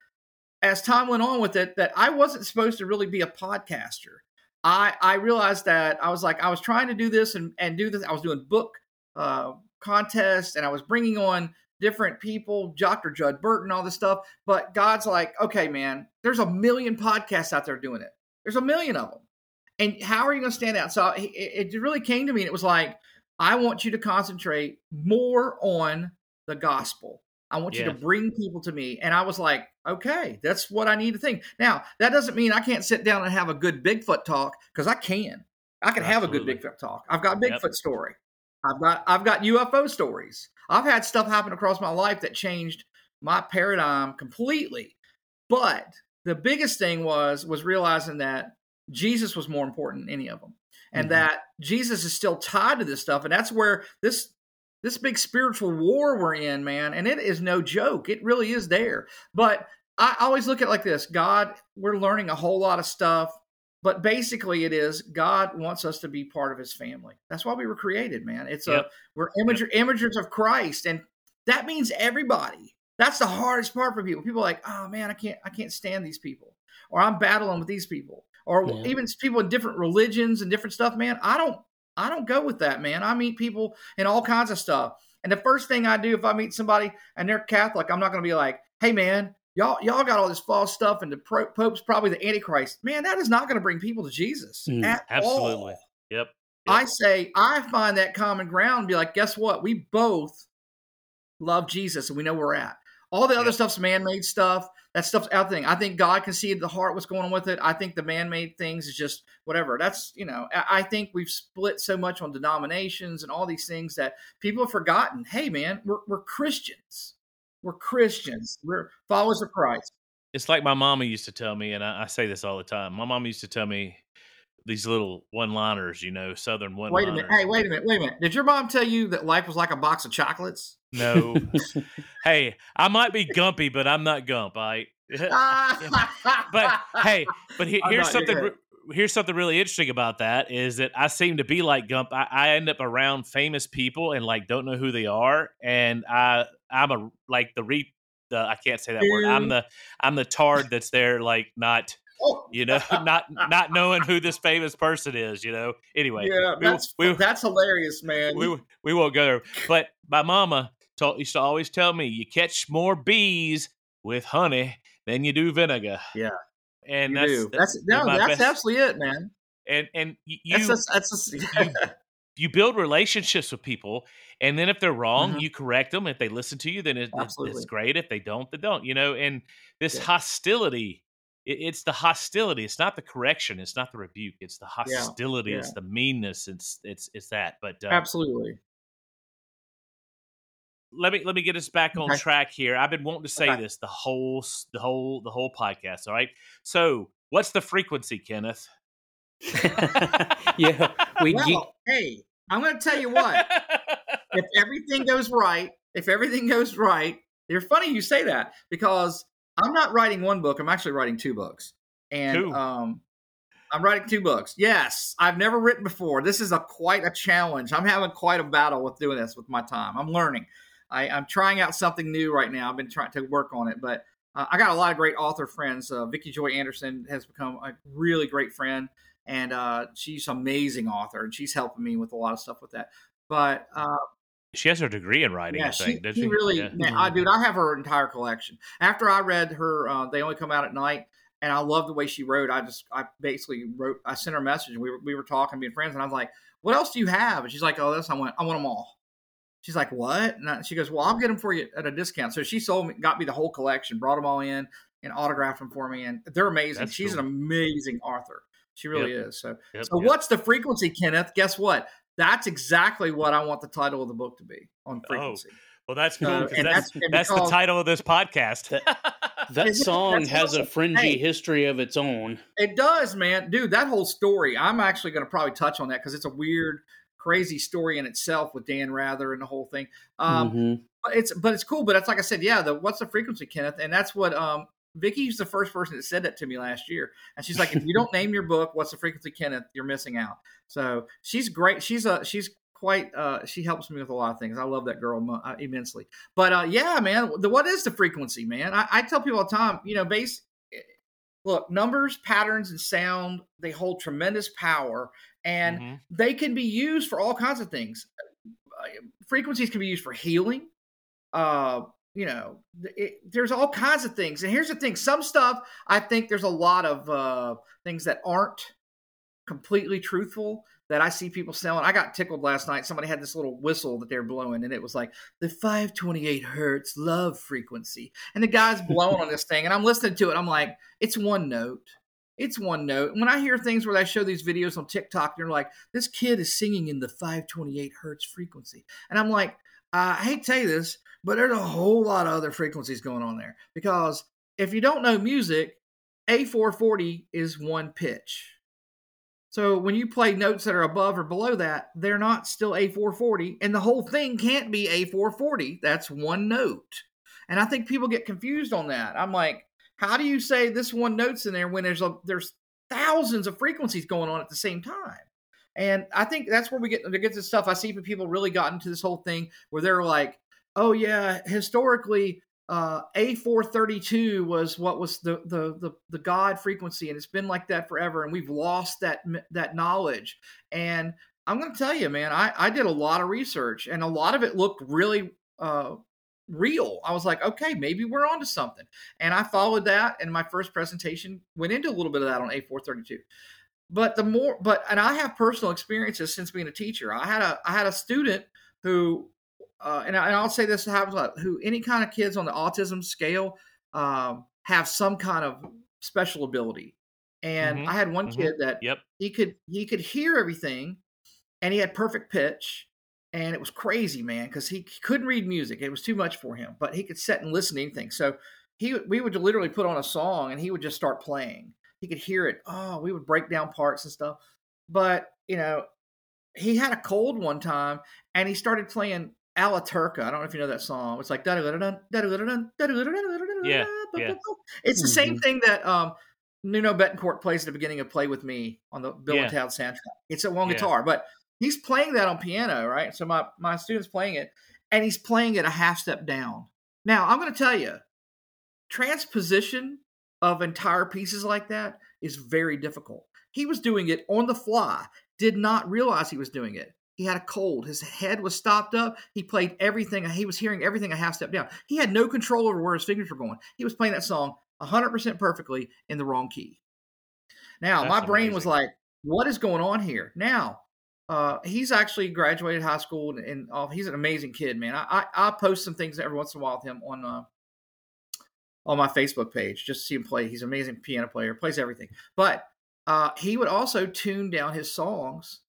[SPEAKER 1] as time went on with it, that I wasn't supposed to really be a podcaster. I I realized that I was like I was trying to do this and and do this. I was doing book uh, contests and I was bringing on different people, Dr. Judd Burton, all this stuff. But God's like, okay, man, there's a million podcasts out there doing it. There's a million of them. And how are you going to stand out? So it, it really came to me and it was like, I want you to concentrate more on the gospel. I want you to bring people to me. And I was like, okay, that's what I need to think. Now, that doesn't mean I can't sit down and have a good Bigfoot talk because I can. I can have a
[SPEAKER 2] Absolutely.
[SPEAKER 1] good Bigfoot talk. I've got a
[SPEAKER 2] Yep.
[SPEAKER 1] Bigfoot story. I've got I've got UFO stories. I've had stuff happen across my life that changed my paradigm completely. But the biggest thing was was realizing that Jesus was more important than any of them. And
[SPEAKER 3] Mhm.
[SPEAKER 1] that Jesus is still tied to this stuff and that's where this this big spiritual war we're in, man, and it is no joke. It really is there. But I always look at it like this God, we're learning a whole lot of stuff, but basically it is God wants us to be part of his family. That's why we were created, man. It's
[SPEAKER 2] Yep.
[SPEAKER 1] a we're imager, imagers of Christ, and that means everybody. That's the hardest part for people. People are like, oh man, I can't I can't stand these people. Or I'm battling with these people. Or
[SPEAKER 3] Yeah.
[SPEAKER 1] even people in different religions and different stuff, man. I don't I don't go with that, man. I meet people in all kinds of stuff. And the first thing I do if I meet somebody and they're Catholic, I'm not going to be like, "Hey, man, y'all y'all got all this false stuff, and the pro- Pope's probably the Antichrist." Man, that is not going to bring people to Jesus
[SPEAKER 3] Mm,
[SPEAKER 2] Absolutely.
[SPEAKER 1] all.
[SPEAKER 2] Yep.
[SPEAKER 1] I say I find that common ground and be like, guess what? We both love Jesus and we know where we're at. All the other
[SPEAKER 2] Yep.
[SPEAKER 1] stuff's man-made stuff. That stuff's out thing. I think God can see the heart, what's going on with it. I think the man-made things is just whatever. That's you know. I I think we've split so much on denominations and all these things that people have forgotten. Hey, man, we're we're Christians. We're Christians. We're followers of Christ.
[SPEAKER 2] It's like my mama used to tell me, and I, I say this all the time. My mom used to tell me these little one-liners, you know, Southern
[SPEAKER 1] Wait
[SPEAKER 2] one-liners.
[SPEAKER 1] a minute. Hey, wait a minute. Wait a minute. Did your mom tell you that life was like a box of chocolates?
[SPEAKER 2] No. hey, I might be gumpy, but I'm not gump. I. but hey, but he, here's something. Here's something really interesting about that is that I seem to be like Gump. I, I end up around famous people and like don't know who they are, and I I'm a like the re the I can't say that word. I'm the I'm the tard that's there like not
[SPEAKER 1] Oh,
[SPEAKER 2] you know not not knowing who this famous person is. You know. Anyway,
[SPEAKER 1] yeah, that's
[SPEAKER 2] we-
[SPEAKER 1] that's hilarious, man.
[SPEAKER 2] we we won't go there. But my mama told, used to always tell me, you catch more bees with honey than you do vinegar.
[SPEAKER 1] Yeah,
[SPEAKER 2] and that's
[SPEAKER 1] do.
[SPEAKER 2] that-
[SPEAKER 1] That's no, that's
[SPEAKER 2] best-
[SPEAKER 1] absolutely it, man.
[SPEAKER 2] and and you
[SPEAKER 1] That's that's just,
[SPEAKER 2] you- you build relationships with people, and then if they're wrong,
[SPEAKER 1] Mhm.
[SPEAKER 2] you correct them. If they listen to you, then it, it- it's great. If they don't, they don't. You know, and this
[SPEAKER 1] Yeah.
[SPEAKER 2] hostility. it- It's the hostility. It's not the correction. It's not the rebuke. It's the hostility.
[SPEAKER 1] yeah.
[SPEAKER 2] It's the meanness. It's it's it's that. But uh,
[SPEAKER 1] absolutely.
[SPEAKER 2] let me let me get us back on
[SPEAKER 1] Okay.
[SPEAKER 2] track here. I've been wanting to say
[SPEAKER 1] Okay.
[SPEAKER 2] this the whole the whole the whole podcast. All right. So what's the frequency, Kenneth?
[SPEAKER 3] yeah, we
[SPEAKER 1] Well, hey, I'm going to tell you what. if everything goes right, if everything goes right, you're funny you say that because I'm not writing one book. I'm actually writing two books, and
[SPEAKER 2] Two.
[SPEAKER 1] um, I'm writing two books. Yes, I've never written before. This is a quite a challenge. I'm having quite a battle with doing this with my time. I'm learning. I, I'm trying out something new right now. I've been trying to work on it, but uh, I got a lot of great author friends. Uh, Vicki Joy Anderson has become a really great friend, and uh, she's amazing author, and she's helping me with a lot of stuff with that. But uh,
[SPEAKER 2] She has her degree in writing,
[SPEAKER 1] yeah,
[SPEAKER 2] I
[SPEAKER 1] she, she
[SPEAKER 2] she?
[SPEAKER 1] really,
[SPEAKER 2] Yeah.
[SPEAKER 1] man, I, dude, I have her entire collection. After I read her, uh, they only come out at night, and I love the way she wrote. I just, I basically wrote, I sent her a message, and we were, we were talking, being friends, and I was like, "What else do you have?" And she's like, "Oh, this." I went, "I want them all." She's like, "What?" And I, she goes, "Well, I'll get them for you at a discount." So she sold me, got me the whole collection, brought them all in, and autographed them for me, and they're amazing.
[SPEAKER 2] That's
[SPEAKER 1] She's
[SPEAKER 2] cool.
[SPEAKER 1] an amazing author. She really is. So,
[SPEAKER 2] Yep,
[SPEAKER 1] so
[SPEAKER 2] yep.
[SPEAKER 1] what's the frequency, Kenneth? Guess what? That's exactly what I want the title of the book to be on frequency.
[SPEAKER 2] Well, that's cool.
[SPEAKER 1] Uh,
[SPEAKER 2] 'cause
[SPEAKER 1] and
[SPEAKER 2] that's
[SPEAKER 1] that's- and
[SPEAKER 2] that's the title of this podcast.
[SPEAKER 3] That,
[SPEAKER 1] it-
[SPEAKER 3] song
[SPEAKER 1] that's
[SPEAKER 3] has a fringy
[SPEAKER 1] Hey.
[SPEAKER 3] history of its own.
[SPEAKER 1] It does, man. Dude, that whole story, I'm actually going to probably touch on that because it's a weird, crazy story in itself with Dan Rather and the whole thing. Um,
[SPEAKER 3] Mhm.
[SPEAKER 1] but it's but it's cool. But it's like I said, yeah. The what's the frequency, Kenneth? And that's what um, Vicki's the first person that said that to me last year. And she's like, if you don't name your book, what's the frequency, Kenneth? You're missing out. So she's great. She's a she's quite. Uh, she helps me with a lot of things. I love that girl uh, immensely. But uh, yeah, man. The, what is the frequency, man? I, I tell people all the time. You know, base. Look, numbers, patterns, and sound, they hold tremendous power and
[SPEAKER 2] Mhm.
[SPEAKER 1] they can be used for all kinds of things. Uh, frequencies can be used for healing. Uh, you know, it, there's all kinds of things. And here's the thing: some stuff I think there's a lot of uh, things that aren't completely truthful that I see people selling. I got tickled last night. Somebody had this little whistle that they're blowing, and it was like the 528 hertz love frequency. And the guy's blowing on this thing, and I'm listening to it. I'm like, it's one note. It's one note. And when I hear things where they show these videos on TikTok, they're like, this kid is singing in the 528 hertz frequency. And I'm like, I hate to tell you this, but there's a whole lot of other frequencies going on there. Because if you don't know music, A440 is one pitch. So when you play notes that are above or below that, they're not still A440, and the whole thing can't be A440. That's one note. And I think people get confused on that. I'm like, how do you say this one note's in there when there's a there's thousands of frequencies going on at the same time? And I think that's where we get to get this stuff. I see people really got into this whole thing where they're like, oh yeah, historically uh, A432 was what was the, the the the God frequency, and it's been like that forever, and we've lost that that knowledge. And I'm going to tell you, man, I, I did a lot of research, and a lot of it looked really uh, real. I was like, okay, maybe we're onto something, and I followed that. And my first presentation went into a little bit of that on A432. But the more, but and I have personal experiences since being a teacher. I had a I had a student who uh, and, I, and I'll say this happens a lot, who any kind of kids on the autism scale um, have some kind of special ability. And
[SPEAKER 2] Mhm,
[SPEAKER 1] I had one
[SPEAKER 2] mhm.
[SPEAKER 1] kid that
[SPEAKER 2] Yep.
[SPEAKER 1] he could he could hear everything, and he had perfect pitch, and it was crazy, man, because he couldn't read music; it was too much for him. But he could sit and listen to anything. So he we would literally put on a song, and he would just start playing. He could hear it. Oh, we would break down parts and stuff. But you know, he had a cold one time, and he started playing Alla Turca. I don't know if you know that song. It's like
[SPEAKER 2] Yeah, yeah.
[SPEAKER 1] It's the same
[SPEAKER 3] Mhm.
[SPEAKER 1] thing that um, Nuno Bettencourt plays at the beginning of "Play with Me" on the Bill
[SPEAKER 2] Yeah.
[SPEAKER 1] and Ted soundtrack. It's a one
[SPEAKER 2] Yeah.
[SPEAKER 1] guitar, but he's playing that on piano, right? So my my student's playing it, and he's playing it a half step down. Now I'm going to tell you, transposition of entire pieces like that is very difficult. He was doing it on the fly, did not realize he was doing it. He had a cold. His head was stopped up. He played everything. He was hearing everything a half step down. He had no control over where his fingers were going. He was playing that song 100% perfectly in the wrong key. Now,
[SPEAKER 2] That's
[SPEAKER 1] my brain was like, what is going on here? Now, uh, he's actually graduated high school and, and uh, he's an amazing kid, man. I, I, I post some things every once in a while with him on uh, on my Facebook page just to see him play. He's an amazing piano player, plays everything. But uh, he would also tune down his songs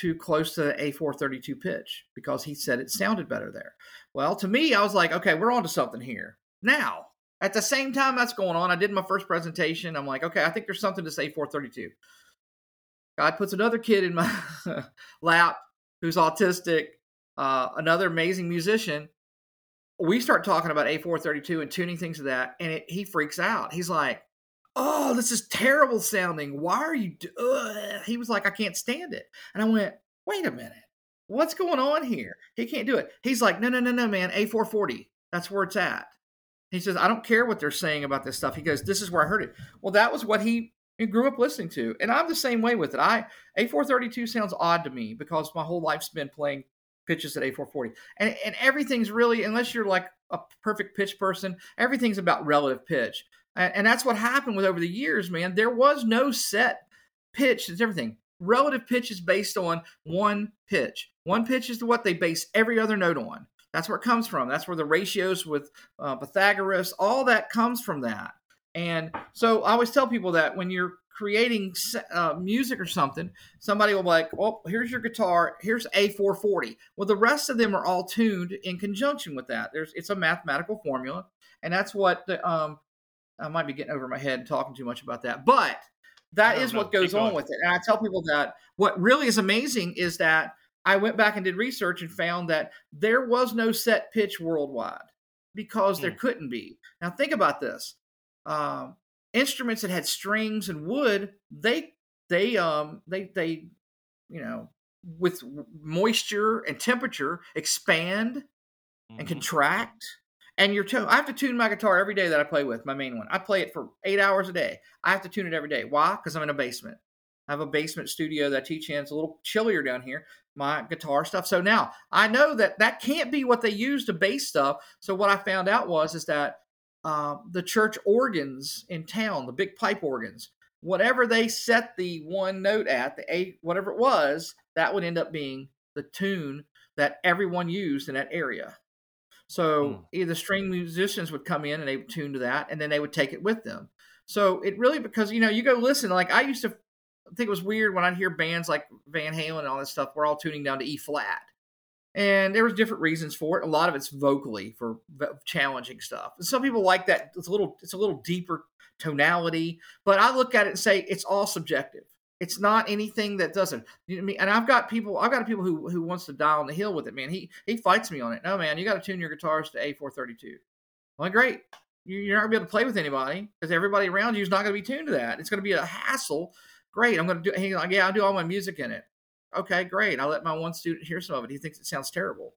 [SPEAKER 1] to close to the A432 pitch because he said it sounded better there. Well, to me, I was like, okay, we're on to something here. Now, at the same time that's going on, I did my first presentation. I'm like, okay, I think there's something to say 432. God puts another kid in my lap who's autistic, uh, another amazing musician. We start talking about A432 and tuning things to that, and it, he freaks out. He's like, "Oh, this is terrible sounding. Why are you?" Ugh. He was like, "I can't stand it," and I went, "Wait a minute, what's going on here? He can't do it." He's like, "No, no, no, no, man. A440. That's where it's at." He says, "I don't care what they're saying about this stuff." He goes, "This is where I heard it." Well, that was what he grew up listening to, and I'm the same way with it. I A432 sounds odd to me because my whole life's been playing pitches at A440, and and everything's really unless you're like a perfect pitch person, everything's about relative pitch, and, that's what happened with over the years, man. There was no set pitch. It's everything. Relative pitch is based on one pitch. One pitch is what they base every other note on. That's where it comes from. That's where the ratios with uh, Pythagoras, all that comes from that. And so I always tell people that when you're creating uh, music or something, somebody will be like, "Well, here's your guitar. Here's A440." Well, the rest of them are all tuned in conjunction with that. There's it's a mathematical formula, and that's what the, um, I might be getting over my head talking too much about that, but that is what goes on with it. And I tell people that what really is amazing is that I went back and did research and found that there was no set pitch worldwide because there hmm. couldn't be. Now think about this um, instruments that had strings and wood, they they um they they you know with moisture and temperature expand mm-hmm. and contract. And your tone, I have to tune my guitar every day that I play with my main one. I play it for eight hours a day. I have to tune it every day. Why? Because I'm in a basement. I have a basement studio that I teach in. It's a little chillier down here. My guitar stuff. So now I know that that can't be what they use to bass stuff. So what I found out was is that uh, the church organs in town, the big pipe organs, whatever they set the one note at, the A, whatever it was, that would end up being the tune that everyone used in that area. So hmm. either string musicians would come in and they would tune to that, and then they would take it with them. So it really because you know you go listen like I used to think it was weird when I'd hear bands like Van Halen and all this stuff. We're all tuning down to E flat, and there was different reasons for it. A lot of it's vocally for challenging stuff. And some people like that. It's a little it's a little deeper tonality, but I look at it and say it's all subjective. It's not anything that doesn't. You know I mean? And I've got people. I've got people who who wants to die on the hill with it. Man, he he fights me on it. No, man, you got to tune your guitars to A432. Well, great. You're not gonna be able to play with anybody because everybody around you is not gonna be tuned to that. It's gonna be a hassle. Great. I'm gonna do. He's like, yeah, I'll do all my music in it okay, great. I'll let my one student hear some of it. He thinks it sounds terrible.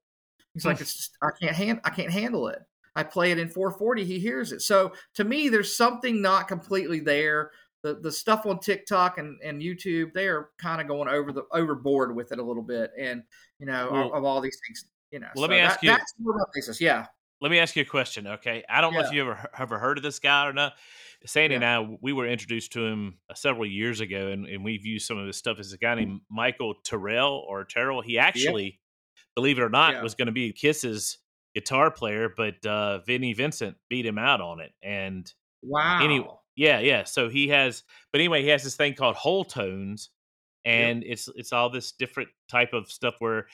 [SPEAKER 1] He's like, it's just, I can't hand, I can't handle it. I play it in 440. He hears it. So to me, there's something not completely there. The the stuff on TikTok and, and YouTube, they are kind of going over the overboard with it a little bit, and you know well, of, of, all these things. You know,
[SPEAKER 2] well, let me ask
[SPEAKER 1] that,
[SPEAKER 2] you.
[SPEAKER 1] That's my basis. Yeah.
[SPEAKER 2] Let me ask you a question. Okay, I don't yeah. know if you ever ever heard of this guy or not. Sandy yeah. and I, we were introduced to him uh, several years ago, and, and we've used some of his stuff. As a guy named Michael Terrell or Terrell. He actually, yeah. believe it or not, was going to be Kiss's guitar player, but uh, Vinnie Vincent beat him out on it. And
[SPEAKER 1] wow,
[SPEAKER 2] anyway, yeah, yeah. So he has, but anyway, he has this thing called whole tones, and it's it's all this different type of stuff where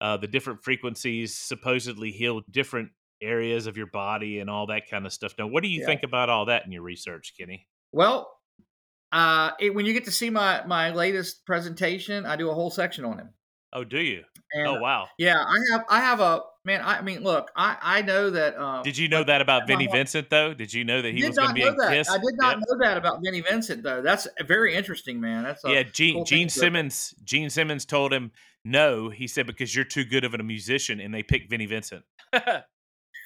[SPEAKER 2] uh, the different frequencies supposedly heal different areas of your body and all that kind of stuff. Now, what do you yeah. think about all that in your research, Kenny?
[SPEAKER 1] Well, uh, it, when you get to see my my latest presentation, I do a whole section on him.
[SPEAKER 2] Oh, do you?
[SPEAKER 1] And,
[SPEAKER 2] oh, wow.
[SPEAKER 1] Yeah, I have I have a man. I mean, look, I I know that. Um,
[SPEAKER 2] did you know that about Vinnie Vincent though? Did you know that he was going to be
[SPEAKER 1] that.
[SPEAKER 2] Kiss?
[SPEAKER 1] I did not yep. know that about Vinnie Vincent though. That's very interesting, man. That's
[SPEAKER 2] yeah. Gene cool Gene Simmons. Gene Simmons told him no. He said because you're too good of a musician, and they picked Vinnie Vincent.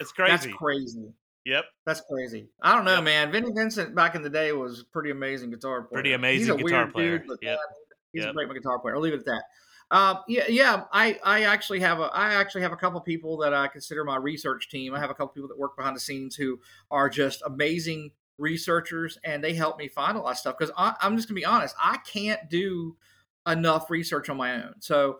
[SPEAKER 2] It's crazy.
[SPEAKER 1] That's crazy.
[SPEAKER 2] Yep.
[SPEAKER 1] That's crazy. I don't know, yep. man. Vinnie Vincent back in the day was pretty amazing guitar player.
[SPEAKER 2] Pretty amazing guitar player. Dude,
[SPEAKER 1] yep. he's yep. a great guitar player. I'll leave it at that. Um, yeah, yeah. I, I actually have a I actually have a couple people that I consider my research team. I have a couple people that work behind the scenes who are just amazing researchers, and they help me find a lot of stuff. Because I'm just gonna be honest, I can't do enough research on my own. So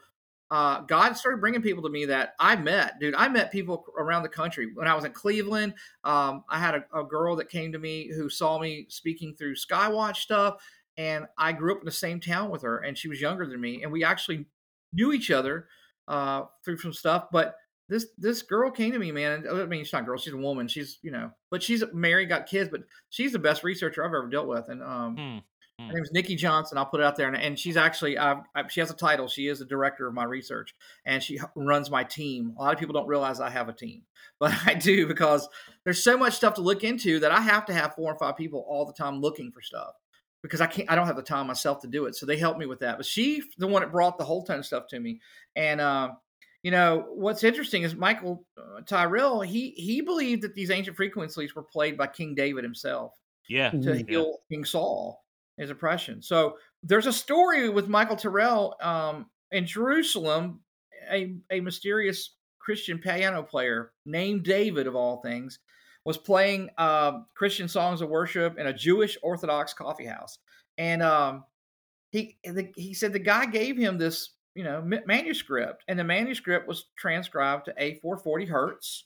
[SPEAKER 1] uh, God started bringing people to me that I met, dude. I met people around the country when I was in Cleveland. Um, I had a, a, girl that came to me who saw me speaking through Skywatch stuff, and I grew up in the same town with her, and she was younger than me, and we actually knew each other uh, through some stuff. But this this girl came to me, man. I mean, she's not a girl; she's a woman. She's you know, but she's married, got kids, but she's the best researcher I've ever dealt with, and um, hmm. Hmm. Her name's Nikki Johnson. I'll put it out there, and, and she's actually I've, I, she has a title. She is the director of my research, and she runs my team. A lot of people don't realize I have a team, but I do because there's so much stuff to look into that I have to have four or five people all the time looking for stuff because I can't. I don't have the time myself to do it. So they help me with that. But she, the one that brought the whole tone stuff to me, and. uh you know what's interesting is Michael uh, Tyrrell. He he believed that these ancient frequencies were played by King David himself
[SPEAKER 2] Yeah.
[SPEAKER 1] to
[SPEAKER 3] Mhm.
[SPEAKER 1] heal King Saul, his oppression. So there's a story with Michael Tyrrell um, in Jerusalem. A a mysterious Christian piano player named David, of all things, was playing um, Christian songs of worship in a Jewish Orthodox coffee house, and um, he the, he said the guy gave him this you know ma- manuscript, and the manuscript was transcribed to A440 hertz.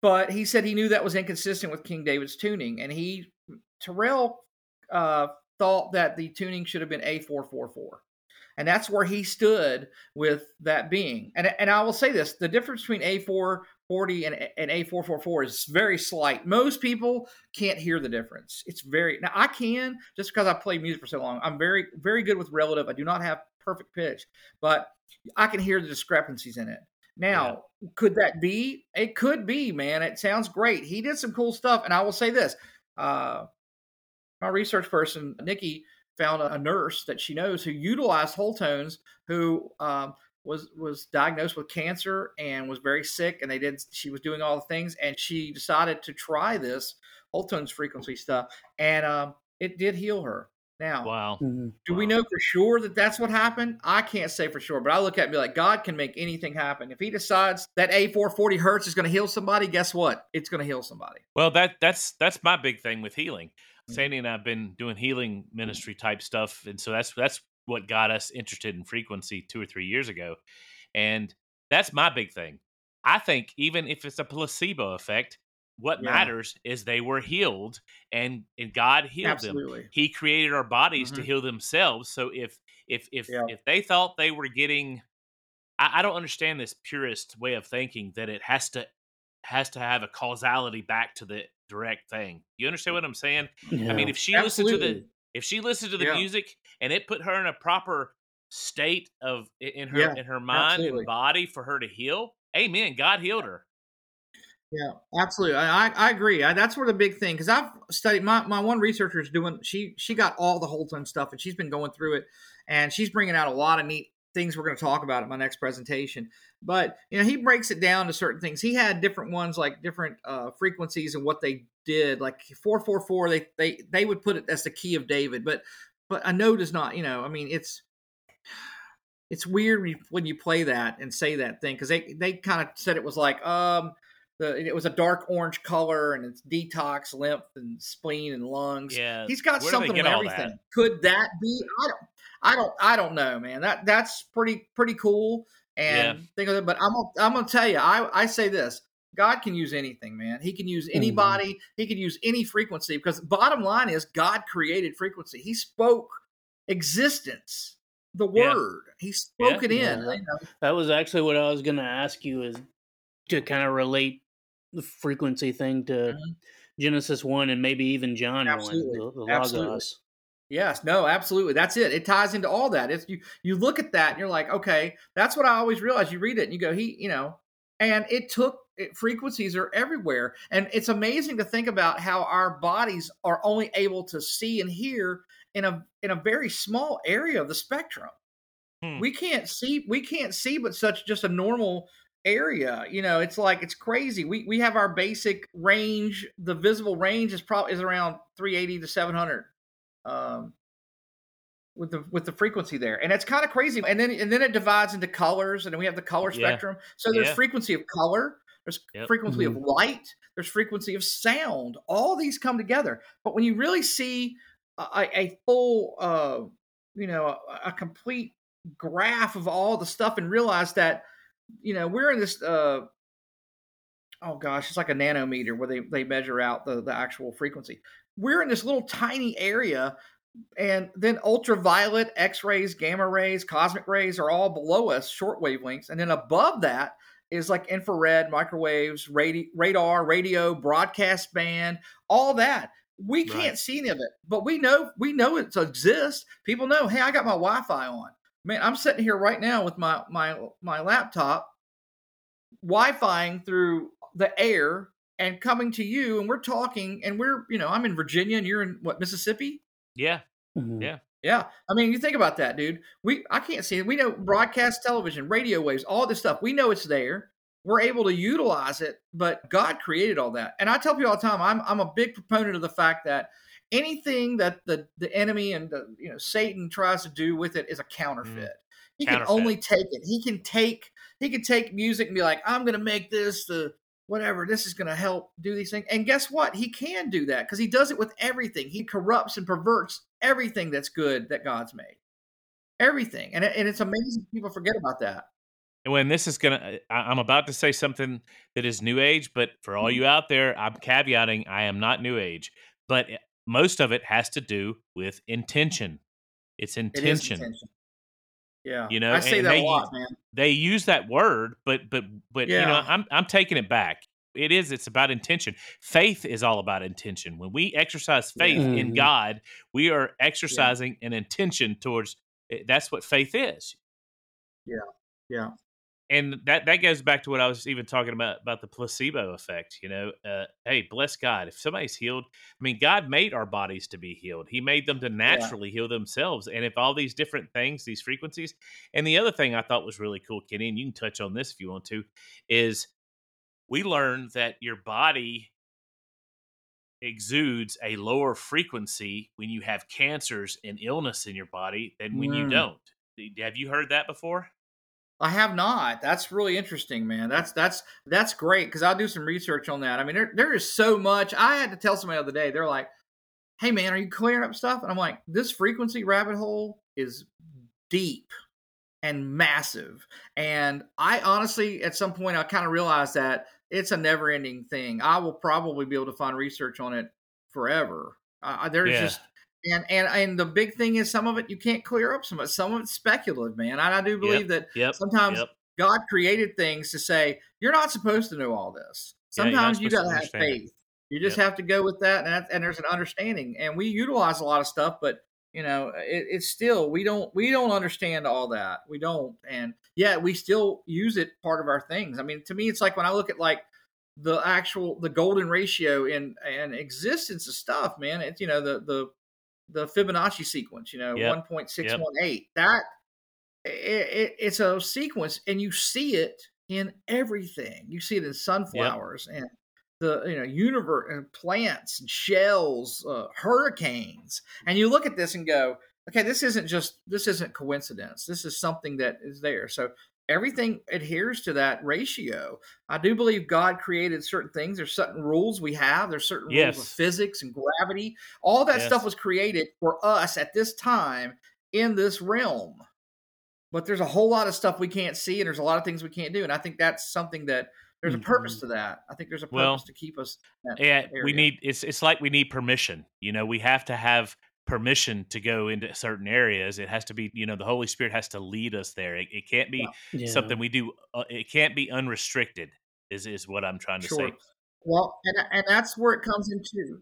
[SPEAKER 1] But he said he knew that was inconsistent with King David's tuning, and he Tyrrell uh, thought that the tuning should have been A444. And that's where he stood with that being. And, and I will say this the difference between A440 and, and A444 is very slight. Most people can't hear the difference. It's very, now I can just because I played music for so long. I'm very, very good with relative. I do not have perfect pitch, but I can hear the discrepancies in it. Now, could that be? It could be, man. It sounds great. He did some cool stuff. And I will say this uh, my research person, Nikki, found a, a nurse that she knows who utilized whole tones, who um, was was diagnosed with cancer and was very sick. And they did. She was doing all the things, and she decided to try this whole tones frequency stuff, and um, it did heal her. Now,
[SPEAKER 2] Wow.
[SPEAKER 3] Mhm.
[SPEAKER 1] do we know for sure that that's what happened? I can't say for sure, but I look at it and be like, God can make anything happen. If He decides that A440 hertz is going to heal somebody, guess what? It's going to heal somebody.
[SPEAKER 2] Well, that that's that's my big thing with healing.
[SPEAKER 1] Mhm.
[SPEAKER 2] Sandy and I've been doing healing ministry type stuff, and so that's that's what got us interested in frequency two or three years ago, and that's my big thing. I think even if it's a placebo effect, what
[SPEAKER 1] Yeah.
[SPEAKER 2] matters is they were healed, and and God healed them. He created our bodies to
[SPEAKER 1] Mhm.
[SPEAKER 2] heal themselves. So if if if
[SPEAKER 1] Yeah.
[SPEAKER 2] if they thought they were getting, I, I don't understand this purist way of thinking that it has to has to have a causality back to the direct thing. You understand what I'm saying?
[SPEAKER 3] Yeah.
[SPEAKER 2] I mean, if she listened to the
[SPEAKER 1] Absolutely.
[SPEAKER 2] If she listened to the
[SPEAKER 1] Yeah.
[SPEAKER 2] music and it put her in a proper state of in her
[SPEAKER 1] Yeah,
[SPEAKER 2] in her mind
[SPEAKER 1] absolutely.
[SPEAKER 2] and body for her to heal, amen. God healed her.
[SPEAKER 1] Yeah, absolutely. I, I, agree. I, that's where the big thing because I've studied my, my one researcher is doing she she got all the whole tone stuff and she's been going through it and she's bringing out a lot of neat things we're going to talk about in my next presentation. But you know he breaks it down to certain things. He had different ones like different uh, frequencies and what they did. Like four four four, they they they would put it as the key of David, but but a note is not. You know, I mean it's it's weird when you, when you play that and say that thing because they they kind of said it was like um the it was a dark orange color and it's detox lymph and spleen and lungs
[SPEAKER 2] Yeah.
[SPEAKER 1] he's got
[SPEAKER 2] where
[SPEAKER 1] something on everything
[SPEAKER 2] that?
[SPEAKER 1] could that be i don't i don't i don't know man that that's pretty pretty cool and
[SPEAKER 2] Yeah.
[SPEAKER 1] think of it but i'm gonna i'm gonna tell you i i say this god can use anything man he can use anybody he can use any frequency because bottom line is god created frequency he spoke existence the
[SPEAKER 2] Yeah.
[SPEAKER 1] word he spoke it in
[SPEAKER 3] Yeah.
[SPEAKER 1] you know?
[SPEAKER 3] That was actually what I was going to ask you is to kind of relate the frequency thing to
[SPEAKER 1] Mhm.
[SPEAKER 3] Genesis 1 and maybe even John
[SPEAKER 1] Absolutely.
[SPEAKER 3] 1, the, the
[SPEAKER 1] Absolutely.
[SPEAKER 3] Logos.
[SPEAKER 1] Yes, no, absolutely. That's it. It ties into all that. If you you look at that and you're like, okay, that's what I always realize. You read it and you go, he, you know, and it took it, frequencies are everywhere. And it's amazing to think about how our bodies are only able to see and hear in a in a very small area of the spectrum.
[SPEAKER 2] Hmm.
[SPEAKER 1] We can't see we can't see but such just a normal area. You know, it's like it's crazy. We we have our basic range, the visible range is probably is around 380 to 700 um, with the with the frequency there, and it's kind of crazy. And then and then it divides into colors, and then we have the color
[SPEAKER 2] Yeah.
[SPEAKER 1] spectrum. So there's
[SPEAKER 2] Yeah.
[SPEAKER 1] frequency of color, there's
[SPEAKER 2] Yep.
[SPEAKER 1] frequency of light, there's frequency of sound. All these come together. But when you really see a, a- a full, uh, you know, a, a complete graph of all the stuff, and realize that you know we're in this. Uh, oh gosh, it's like a nanometer where they, they measure out the, the actual frequency. We're in this little tiny area, and then ultraviolet, X rays, gamma rays, cosmic rays are all below us, short wavelengths. And then above that is like infrared, microwaves, radi- radar, radio, broadcast band, all that. We can't
[SPEAKER 2] Right.
[SPEAKER 1] see any of it, but we know we know it exists. People know, hey, I got my Wi-Fi on. Man, I'm sitting here right now with my my my laptop, Wi-Fiing through the air and coming to you, and we're talking, and we're you know I'm in Virginia, and you're in what Mississippi.
[SPEAKER 2] Yeah.
[SPEAKER 3] Mhm.
[SPEAKER 2] Yeah.
[SPEAKER 1] Yeah, I mean, you think about that, dude. We I can't see it. We know broadcast television, radio waves, all this stuff. We know it's there. We're able to utilize it, but God created all that. And I tell people all the time, I'm I'm a big proponent of the fact that anything that the the enemy and the, you know Satan tries to do with it is a mm-hmm. counterfeit. He can only take it. He can take he can take music and be like, I'm going to make this the whatever. This is going to help do these things. And guess what? He can do that because he does it with everything. He corrupts and perverts everything that's good that God's made. Everything. And, and it's amazing people forget about that.
[SPEAKER 2] And when this is gonna, uh, I- I'm about to say something that is new age, but for all mm-hmm. you out there, I'm caveating I am not new age, but eh, most of it has to do with intention. It's
[SPEAKER 1] It is
[SPEAKER 2] intention.
[SPEAKER 1] Yeah.
[SPEAKER 2] You know,
[SPEAKER 1] I say that
[SPEAKER 2] they
[SPEAKER 1] a lot, man.
[SPEAKER 2] They use that word, but but but you know, I'm I'm taking it back. It is. It's about intention. Faith is all about intention. When we exercise faith in
[SPEAKER 3] Mhm.
[SPEAKER 2] God, we are exercising an intention towards. eh, That's what faith is.
[SPEAKER 1] Yeah, yeah.
[SPEAKER 2] And that that goes back to what I was even talking about about the placebo effect. You know, uh, hey, bless God. If somebody's healed, I mean, God made our bodies to be healed. He made them to naturally heal themselves. And if all these different things, these frequencies, and the other thing I thought was really cool, Kenny, and you can touch on this if you want to, is we learned that your body exudes a lower frequency when you have cancers and illness in your body than when you
[SPEAKER 1] Mm.
[SPEAKER 2] don't. Have you heard that before?
[SPEAKER 1] I have not. That's really interesting, man. That's that's that's great because I'll do some research on that. I mean, there there is so much. I had to tell somebody the other day. They're like, "Hey, man, are you clearing up stuff?" And I'm like, "This frequency rabbit hole is deep and massive." And I honestly, at some point, I kind of realized that it's a never-ending thing. I will probably be able to find research on it forever. Uh, there's
[SPEAKER 2] Yeah.
[SPEAKER 1] just and and and the big thing is some of it you can't clear up. Some of it, some of it's speculative, man. And I do believe that
[SPEAKER 2] Yep.
[SPEAKER 1] sometimes
[SPEAKER 2] Yep.
[SPEAKER 1] God created things to say you're not supposed to know all this.
[SPEAKER 2] Yeah,
[SPEAKER 1] Sometimes you
[SPEAKER 2] supposed
[SPEAKER 1] got
[SPEAKER 2] to
[SPEAKER 1] to have faith. You just have to go with that, and that, and there's an understanding. And we utilize a lot of stuff, but you know, it, it's still we don't we don't understand all that. We don't, and yet we still use it part of our things. I mean, to me, it's like when I look at like the actual the golden ratio in and existence of stuff, man. It's you know the the the Fibonacci sequence, you know,
[SPEAKER 2] Yep.
[SPEAKER 1] one point six one eight. That it, it, it's a sequence, and you see it in everything. You see it in sunflowers and the you know universe and plants and shells, uh, hurricanes, and you look at this and go, okay, this isn't just this isn't coincidence. This is something that is there. So everything adheres to that ratio. I do believe God created certain things. There's certain rules we have. There's certain rules of physics and gravity. All that
[SPEAKER 2] Yes.
[SPEAKER 1] stuff was created for us at this time in this realm. But there's a whole lot of stuff we can't see, and there's a lot of things we can't do. And I think that's something that there's a purpose mm-hmm. to that. I think there's a purpose
[SPEAKER 2] Well,
[SPEAKER 1] to keep us.
[SPEAKER 2] Yeah, we need it's it's like we need permission. You know, we have to have permission to go into certain areas. It has to be, you know, the Holy Spirit has to lead us there. It, it can't be
[SPEAKER 1] Yeah.
[SPEAKER 2] Something we do. Uh, it can't be unrestricted. Is is what I'm trying to
[SPEAKER 1] Sure.
[SPEAKER 2] say.
[SPEAKER 1] Well, and and that's where it comes into.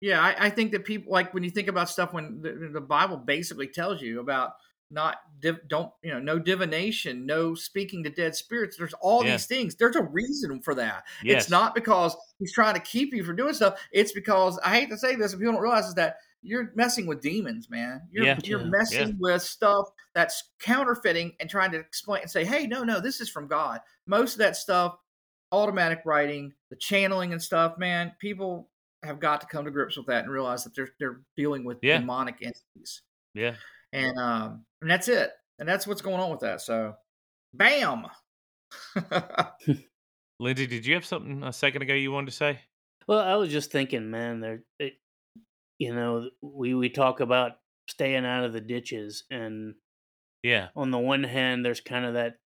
[SPEAKER 1] Yeah, I, I think that people like when you think about stuff when the, the Bible basically tells you about not div, don't you know no divination, no speaking to dead spirits. There's all
[SPEAKER 2] Yeah.
[SPEAKER 1] these things. There's a reason for that.
[SPEAKER 2] Yes.
[SPEAKER 1] It's not because he's trying to keep you from doing stuff. It's because I hate to say this, and people don't realize is that you're messing with demons, man. You're
[SPEAKER 2] Yeah.
[SPEAKER 1] you're
[SPEAKER 3] Yeah.
[SPEAKER 1] messing
[SPEAKER 2] Yeah.
[SPEAKER 1] with stuff that's counterfeiting and trying to explain and say, hey, no, no, this is from God. Most of that stuff, automatic writing, the channeling and stuff, man, people have got to come to grips with that and realize that they're they're dealing with
[SPEAKER 2] Yeah.
[SPEAKER 1] demonic entities.
[SPEAKER 2] Yeah.
[SPEAKER 1] And um and that's it. And that's what's going on with that. So bam.
[SPEAKER 2] Lindsay, did you have something a second ago you wanted to say?
[SPEAKER 3] Well, I was just thinking, man, there, it, you know, we we talk about staying out of the ditches, and
[SPEAKER 2] Yeah.
[SPEAKER 3] on the one hand, there's kind of that,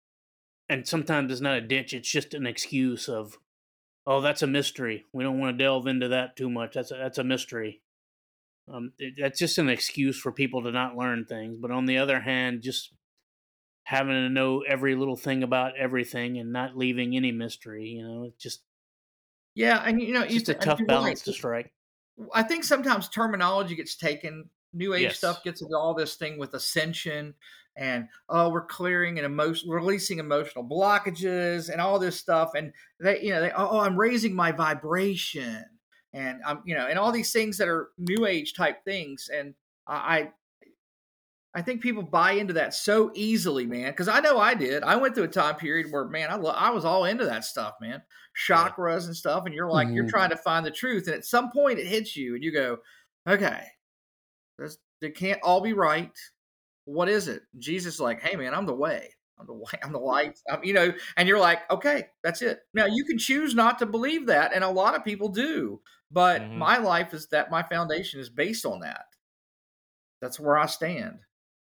[SPEAKER 3] and sometimes it's not a ditch; it's just an excuse of, oh, that's a mystery. We don't want to delve into that too much. That's a, that's a mystery. Um, it- that's just an excuse for people to not learn things. But on the other hand, just having to know every little thing about everything and not leaving any mystery, you know, it's just
[SPEAKER 1] yeah, and you know,
[SPEAKER 3] it's just a tough balance
[SPEAKER 1] right.
[SPEAKER 3] to strike.
[SPEAKER 1] I think sometimes terminology gets taken. New age
[SPEAKER 2] Yes.
[SPEAKER 1] stuff gets into all this thing with ascension and oh, we're clearing and emotion, releasing emotional blockages and all this stuff. And they, you know, they oh, I'm raising my vibration and I'm, you know, and all these things that are new age type things. And I, I think people buy into that so easily, man. Because I know I did. I went through a time period where, man, I lo- I was all into that stuff, man. Chakras and stuff, and you're like, you're
[SPEAKER 3] Mhm.
[SPEAKER 1] trying to find the truth, and at some point it hits you, and you go, okay, this it can't all be right. What is it? Jesus, is like, hey, man, I'm the way. I'm the way. I'm the light. I'm, you know, and you're like, okay, that's it. Now you can choose not to believe that, and a lot of people do. But
[SPEAKER 2] Mhm.
[SPEAKER 1] my life is that my foundation is based on that. That's where I stand.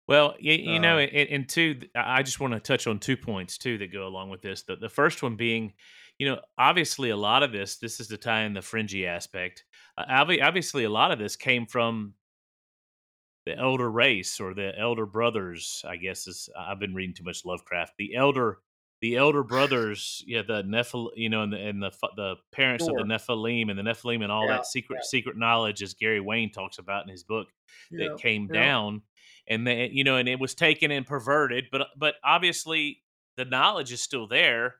[SPEAKER 2] Well, you, you know,
[SPEAKER 1] Uh,
[SPEAKER 2] and, and two, I just want to touch on two points too that go along with this. The, the first one being, you know, obviously a lot of this, this is to tie in the fringy aspect. Uh, obviously, a lot of this came from the elder race or the elder brothers. I guess is I've been reading too much Lovecraft. The elder, the elder brothers, yeah, the Nephil, you know, and the and the the parents
[SPEAKER 1] Sure.
[SPEAKER 2] of the Nephilim and the Nephilim and all
[SPEAKER 1] Yeah,
[SPEAKER 2] that secret
[SPEAKER 1] yeah.
[SPEAKER 2] secret knowledge, as Gary Wayne talks about in his book
[SPEAKER 1] Yeah,
[SPEAKER 2] that came down and then you know and it was taken and perverted but but obviously the knowledge is still there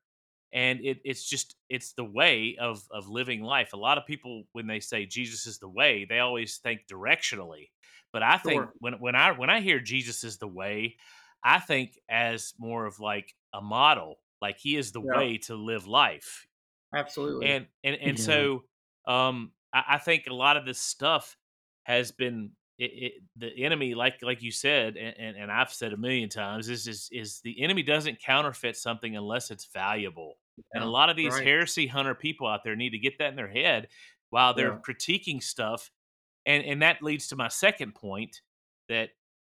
[SPEAKER 2] and it, it's just it's the way of of living life a lot of people when they say jesus is the way they always think directionally but i think
[SPEAKER 1] Sure.
[SPEAKER 2] when when i when i hear jesus is the way i think as more of like a model like he is the
[SPEAKER 1] Yeah.
[SPEAKER 2] way to live life
[SPEAKER 1] Absolutely.
[SPEAKER 2] and and and
[SPEAKER 3] Yeah.
[SPEAKER 2] so um I, I think a lot of this stuff has been it, it, the enemy like like you said and, and, i've said a million times is, is is the enemy doesn't counterfeit something unless it's valuable and a lot of these
[SPEAKER 1] right.
[SPEAKER 2] heresy hunter people out there need to get that in their head while they're
[SPEAKER 1] Yeah.
[SPEAKER 2] critiquing stuff and and that leads to my second point that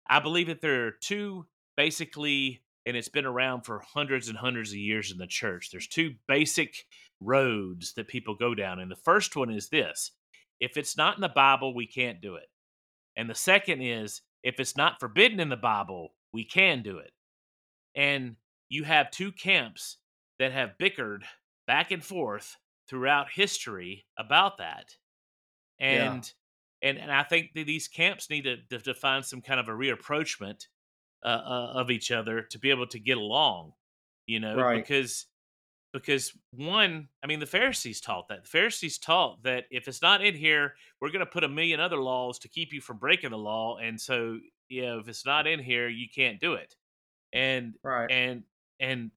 [SPEAKER 2] i believe that there are two basically and it's been around for hundreds and hundreds of years in the church there's two basic roads that people go down and the first one is this if it's not in the bible we can't do it and the second is if it's not forbidden in the bible we can do it and you have two camps that have bickered back and forth throughout history about that
[SPEAKER 1] Yeah.
[SPEAKER 2] and and and I think that these camps need to, to, to find some kind of a reapproachment uh, uh, of each other to be able to get along, you know,
[SPEAKER 1] Right.
[SPEAKER 2] because because one, I mean, the Pharisees taught that. The Pharisees taught that if it's not in here, we're going to put a million other laws to keep you from breaking the law, and so you know, if it's not in here, you can't do it. And
[SPEAKER 1] Right.
[SPEAKER 2] and and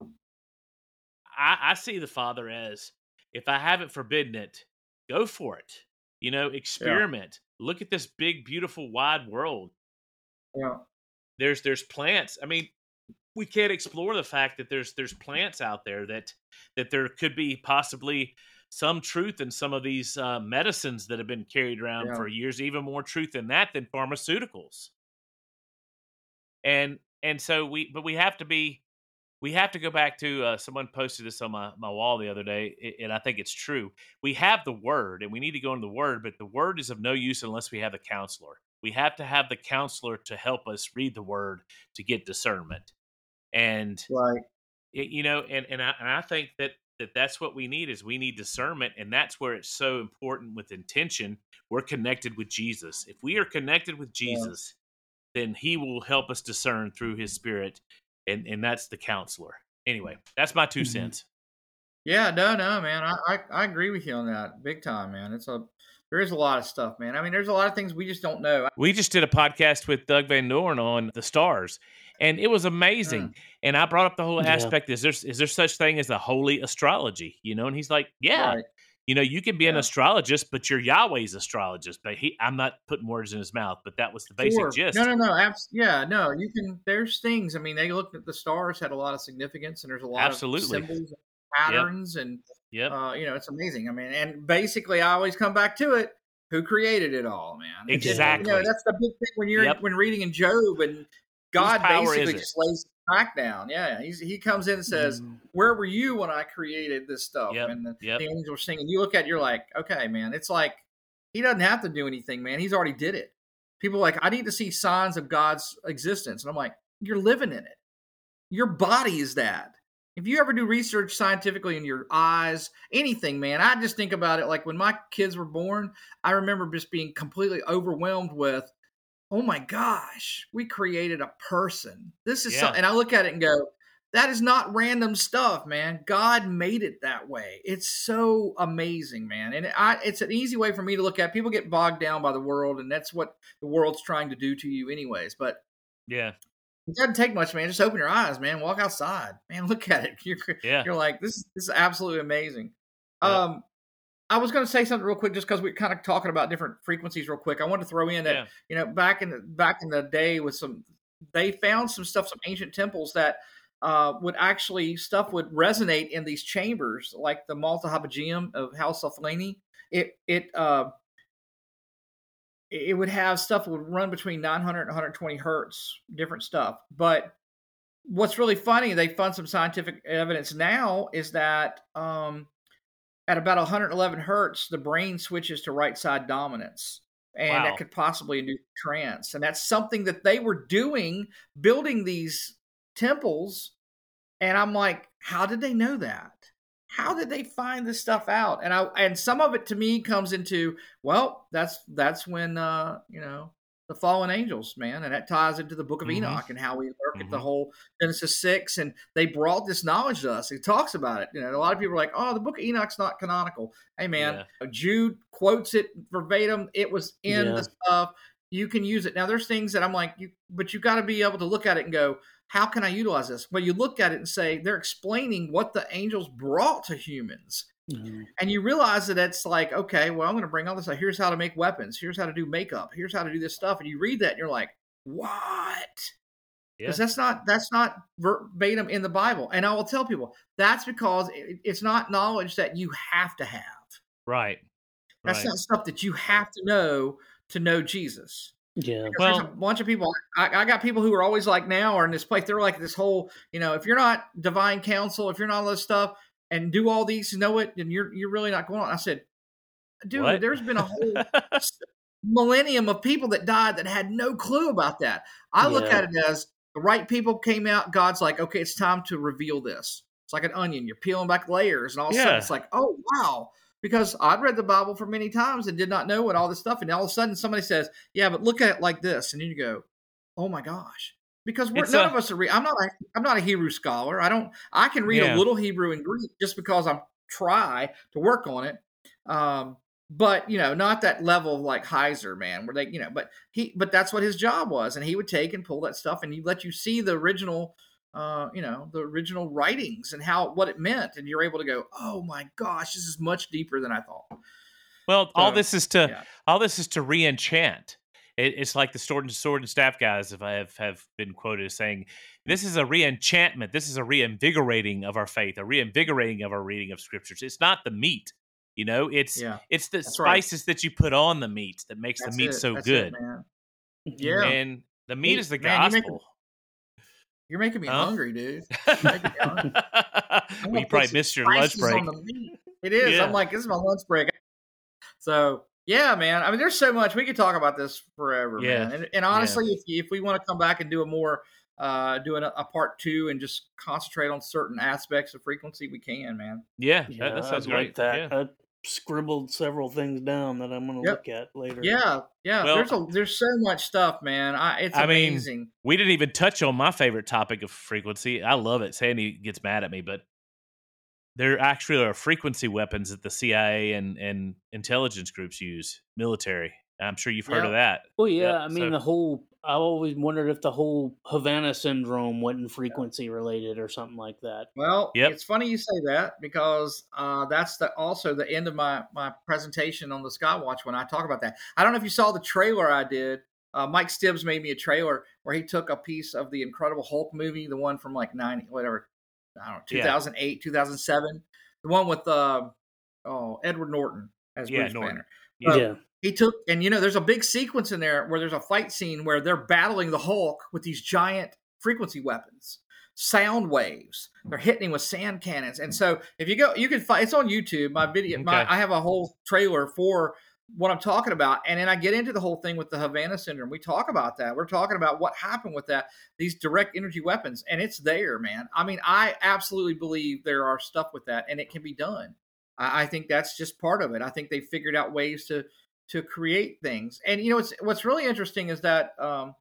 [SPEAKER 2] I, I see the Father as if I haven't forbidden it, go for it. You know, experiment. Look at this big, beautiful, wide world.
[SPEAKER 1] yeah.
[SPEAKER 2] There's there's plants. I mean, we can't explore the fact that there's there's plants out there that that there could be possibly some truth in some of these uh, medicines that have been carried around
[SPEAKER 1] Yeah.
[SPEAKER 2] for years. Even more truth in that than pharmaceuticals. And and so we, but we have to be we have to go back to uh, someone posted this on my, my wall the other day and i think it's true we have the word and we need to go into the word but the word is of no use unless we have the counselor we have to have the counselor to help us read the word to get discernment and
[SPEAKER 1] Right.
[SPEAKER 2] it, you know and, and, I, and i think that that that's what we need is we need discernment and that's where it's so important with intention we're connected with jesus if we are connected with
[SPEAKER 1] Yeah.
[SPEAKER 2] jesus then he will help us discern through his spirit and and that's the counselor anyway that's my 2
[SPEAKER 3] Mhm.
[SPEAKER 2] cents
[SPEAKER 1] Yeah, no, no, man. I, I, I agree with you on that big time, man. It's a there is a lot of stuff, man. I mean, there's a lot of things we just don't know.
[SPEAKER 2] we just did a podcast with doug van dorn on the stars and it was amazing and i brought up the whole
[SPEAKER 3] Yeah.
[SPEAKER 2] aspect is there is there such thing as a holy astrology you know and he's like yeah
[SPEAKER 1] Right.
[SPEAKER 2] you know you can be an astrologist but you're yahweh's astrologist but he i'm not putting words in his mouth but that was the basic
[SPEAKER 1] Sure.
[SPEAKER 2] gist
[SPEAKER 1] No, no, no. Abs- yeah, no. You can. There's things. I mean, they looked at the stars had a lot of significance, and there's a lot
[SPEAKER 2] Absolutely.
[SPEAKER 1] of symbols, and patterns, and
[SPEAKER 2] yep
[SPEAKER 1] uh, you know, it's amazing. I mean, and basically, I always come back to it. Who created it all, man?
[SPEAKER 2] Exactly.
[SPEAKER 1] you know, that's the big thing when you're
[SPEAKER 2] Yep.
[SPEAKER 1] when reading in Job, and God basically just lays the track down. Yeah, he's, he comes in and says,
[SPEAKER 3] Mm.
[SPEAKER 1] "Where were you when I created this stuff?"
[SPEAKER 2] Yep.
[SPEAKER 1] And the,
[SPEAKER 2] Yep.
[SPEAKER 1] the angels are singing. You look at, it, you're like, okay, man. It's like he doesn't have to do anything, man. He's already did it. People are like, I need to see signs of God's existence, and I'm like, you're living in it. Your body is that. if you ever do research scientifically in your eyes, anything, man, I just think about it like when my kids were born, I remember just being completely overwhelmed with, oh my gosh, we created a person. This is
[SPEAKER 2] Yeah.
[SPEAKER 1] something, and I look at it and go, that is not random stuff, man. God made it that way. It's so amazing, man. And I, it's an easy way for me to look at. People get bogged down by the world, and that's what the world's trying to do to you, anyways. But
[SPEAKER 2] Yeah.
[SPEAKER 1] it doesn't take much, man. Just open your eyes, man. Walk outside, man. Look at it. You're
[SPEAKER 2] Yeah.
[SPEAKER 1] you're like this. This is absolutely amazing.
[SPEAKER 2] Yeah.
[SPEAKER 1] Um, I was going to say something real quick, just because we're kind of talking about different frequencies, real quick. I wanted to throw in that
[SPEAKER 2] Yeah.
[SPEAKER 1] you know back in the back in the day with some, they found some stuff, some ancient temples that uh, would actually stuff would resonate in these chambers, like the Malta Hypogeum of Hal Saflieni. It it uh, it would have stuff that would run between 900 and 120 hertz, different stuff. But what's really funny, they found some scientific evidence now is that um, at about 111 hertz, the brain switches to right side dominance. And
[SPEAKER 2] Wow.
[SPEAKER 1] that could possibly induce trance. And that's something that they were doing, building these temples. And I'm like, how did they know that? How did they find this stuff out? And I and some of it to me comes into, well, that's that's when uh, you know, the fallen angels, man, and that ties into the book of
[SPEAKER 2] Mhm.
[SPEAKER 1] Enoch and how we look at the
[SPEAKER 2] Mhm.
[SPEAKER 1] whole Genesis six, and they brought this knowledge to us. It talks about it. You know, a lot of people are like, "Oh, the book of Enoch's not canonical." Hey, man, Jude quotes it verbatim. It was in
[SPEAKER 3] Yeah.
[SPEAKER 1] the stuff. You can use it now. There's things that I'm like, you, but you've got to be able to look at it and go, "How can I utilize this?" Well, you look at it and say, they're explaining what the angels brought to humans
[SPEAKER 3] Mhm.
[SPEAKER 1] and you realize that it's like, okay, well, I'm going to bring all this. Out. Here's how to make weapons. Here's how to do makeup. Here's how to do this stuff. And you read that, and you're like, what?
[SPEAKER 2] Yeah.
[SPEAKER 1] Because that's not that's not verbatim in the Bible. And I will tell people that's because it, it's not knowledge that you have to have.
[SPEAKER 2] Right.
[SPEAKER 1] That's
[SPEAKER 2] right.
[SPEAKER 1] not stuff that you have to know to know Jesus.
[SPEAKER 3] Yeah.
[SPEAKER 1] Because there's a
[SPEAKER 2] Well-
[SPEAKER 1] bunch of people. I, I got people who are always like now are in this place. They're like this whole, you know, if you're not divine counsel, if you're not all this stuff, and do all these, know it, and you're you're really not going on. I said, dude,
[SPEAKER 2] What?
[SPEAKER 1] there's been a whole millennium of people that died that had no clue about that. I look at it as the right people came out. God's like, okay, it's time to reveal this. It's like an onion. You're peeling back layers, and all of a sudden it's like, oh wow. Because I'd read the Bible for many times and did not know what all this stuff, and all of a sudden somebody says, "Yeah, but look at it like this," and then you go, "Oh my gosh!" Because we're, none
[SPEAKER 2] a-
[SPEAKER 1] of us are. Re- I'm not. A, I'm not a Hebrew scholar. I don't. I can read
[SPEAKER 2] Yeah.
[SPEAKER 1] a little Hebrew and Greek just because I'm try to work on it. Um, but you know, not that level of like Heiser, man, where they, you know, but he, but that's what his job was, and he would take and pull that stuff, and he let you see the original, uh, you know, the original writings and how what it meant, and you're able to go, oh my gosh, this is much deeper than I thought.
[SPEAKER 2] Well, all this is to
[SPEAKER 1] yeah.
[SPEAKER 2] all this is to re-enchant. It, it's like the sword and sword and staff guys, if I have, have been quoted as saying, "This is a re-enchantment. This is a reinvigorating of our faith, a reinvigorating of our reading of scriptures. It's not the meat, you know. It's
[SPEAKER 1] Yeah,
[SPEAKER 2] it's the
[SPEAKER 1] That's right.
[SPEAKER 2] spices that you put on the meat that makes
[SPEAKER 1] that's
[SPEAKER 2] the meat
[SPEAKER 1] it,
[SPEAKER 2] so
[SPEAKER 1] it,
[SPEAKER 2] good.
[SPEAKER 3] Mhm.
[SPEAKER 1] Yeah.
[SPEAKER 2] And the meat
[SPEAKER 1] Hey,
[SPEAKER 2] is the
[SPEAKER 1] man,
[SPEAKER 2] gospel.
[SPEAKER 1] You're making me
[SPEAKER 2] Huh?
[SPEAKER 1] hungry, dude. Me hungry.
[SPEAKER 2] Well, you probably missed your lunch break.
[SPEAKER 1] on the meat. It is.
[SPEAKER 2] Yeah.
[SPEAKER 1] I'm like, this is my lunch break. So yeah, man. I mean, there's so much we could talk about this forever,
[SPEAKER 2] Yeah.
[SPEAKER 1] man. And, and honestly, if if we want to come back and do a more uh doing a, a part two and just concentrate on certain aspects of frequency, we can, man.
[SPEAKER 2] Yeah,
[SPEAKER 3] Yeah,
[SPEAKER 2] that, that sounds
[SPEAKER 3] I'd
[SPEAKER 2] great.
[SPEAKER 3] like that.
[SPEAKER 2] Yeah.
[SPEAKER 3] I scribbled several things down that I'm going to
[SPEAKER 1] Yep.
[SPEAKER 3] look at later.
[SPEAKER 1] Yeah, yeah.
[SPEAKER 2] Well-
[SPEAKER 1] there's a there's so much stuff, man. I it's
[SPEAKER 2] I mean,
[SPEAKER 1] amazing.
[SPEAKER 2] We didn't even touch on my favorite topic of frequency. I love it. Sandy gets mad at me, but there actually are frequency weapons that the CIA and, and intelligence groups use, military. I'm sure you've heard of that.
[SPEAKER 3] Well, yeah.
[SPEAKER 2] Yep,
[SPEAKER 3] I mean,
[SPEAKER 2] so-
[SPEAKER 3] the whole. I always wondered if the whole Havana syndrome wasn't frequency related or something like that.
[SPEAKER 1] Well,
[SPEAKER 2] Yep.
[SPEAKER 1] it's funny you say that because uh, that's the also the end of my my presentation on the Skywatch when I talk about that. I don't know if you saw the trailer I did. Uh, Mike Stibbs made me a trailer where he took a piece of the Incredible Hulk movie, the one from like ninety whatever, I don't know, two
[SPEAKER 2] Yeah.
[SPEAKER 1] thousand eight, two thousand seven, the one with uh, oh Edward Norton as
[SPEAKER 2] Yeah,
[SPEAKER 1] Bruce
[SPEAKER 2] Norton.
[SPEAKER 1] Banner.
[SPEAKER 2] Yeah.
[SPEAKER 3] Yeah.
[SPEAKER 1] He took, and you know, there's a big sequence in there where there's a fight scene where they're battling the Hulk with these giant frequency weapons, sound waves. They're hitting him with sand cannons. And so, if you go, you can find it's on YouTube. My video, my I have a whole trailer for what I'm talking about. And then I get into the whole thing with the Havana syndrome. We talk about that. We're talking about what happened with that, these direct energy weapons, and it's there, man. I mean, I absolutely believe there are stuff with that, and it can be done. I, I think that's just part of it. I think they figured out ways to to create things. And you know, what's what's really interesting is that, um,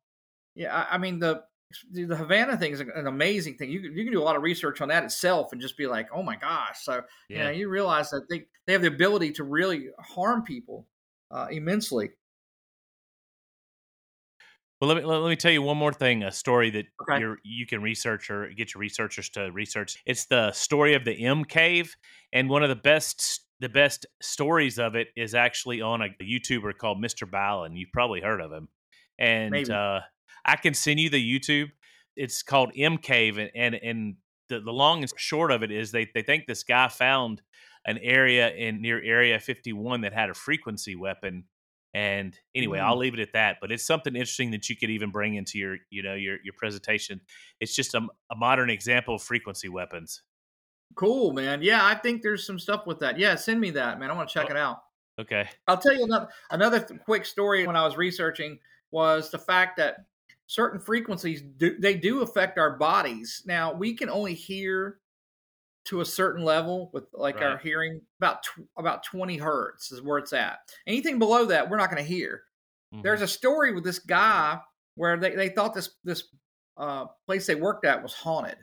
[SPEAKER 1] yeah, I, I mean the the Havana thing is an amazing thing. You you can do a lot of research on that itself and just be like, oh my gosh. So yeah. you know, you realize that they, they have the ability to really harm people uh, immensely.
[SPEAKER 2] Well, let me let me tell you one more thing. A story that okay. you you can research or get your researchers to research. It's the story of the M Cave, and one of the best the best stories of it is actually on a, YouTuber called Mr. Ballen. You've probably heard of him, and uh, I can send you the YouTube. It's called M Cave, and and, and the, the long and short of it is they they think this guy found an area in near Area 51 that had a frequency weapon. And anyway, mm. I'll leave it at that. But it's something interesting that you could even bring into your, you know, your your presentation. It's just a, a modern example of frequency weapons.
[SPEAKER 1] Cool, man. Yeah, I think there's some stuff with that. Yeah, send me that, man. I want to check oh, it out.
[SPEAKER 2] Okay.
[SPEAKER 1] I'll tell you another another quick story. When I was researching, was the fact that certain frequencies do they do affect our bodies. Now we can only hear to a certain level with like right. our hearing about tw- about 20 hertz is where it's at. Anything below that we're not going to hear. Mm-hmm. There's a story with this guy where they, they thought this this uh, place they worked at was haunted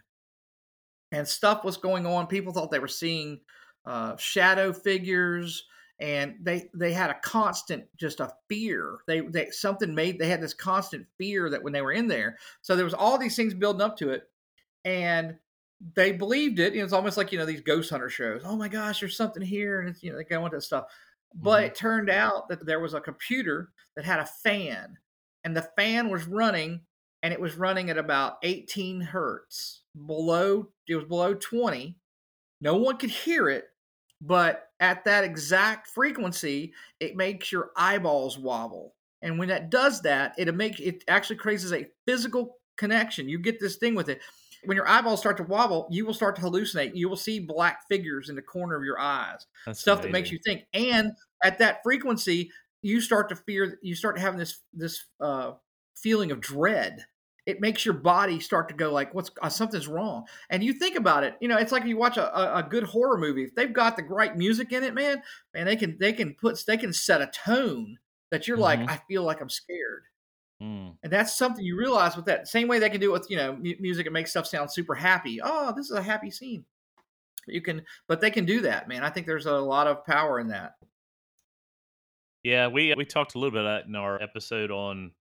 [SPEAKER 1] and stuff was going on. People thought they were seeing uh, shadow figures and they they had a constant just a fear they they something made they had this constant fear that when they were in there so there was all these things building up to it and they believed it know, it's almost like you know these ghost hunter shows oh my gosh there's something here and it's you know they go into stuff but mm-hmm. it turned out that there was a computer that had a fan and the fan was running and it was running at about 18 hertz below it was below 20 no one could hear it but at that exact frequency, it makes your eyeballs wobble. And when that does that, it makes it actually creates a physical connection. You get this thing with it. When your eyeballs start to wobble, you will start to hallucinate. You will see black figures in the corner of your eyes. That's stuff amazing. that makes you think. And at that frequency, you start to fear. You start having this this uh, feeling of dread it makes your body start to go like what's uh, something's wrong and you think about it you know it's like you watch a, a, a, good horror movie if they've got the right music in it man man they can they can put they can set a tone that you're mm-hmm. like i feel like i'm scared mm. and that's something you realize with that same way they can do it with you know m- music and make stuff sound super happy oh this is a happy scene you can but they can do that man i think there's a lot of power in that
[SPEAKER 2] yeah we we talked a little bit in our episode on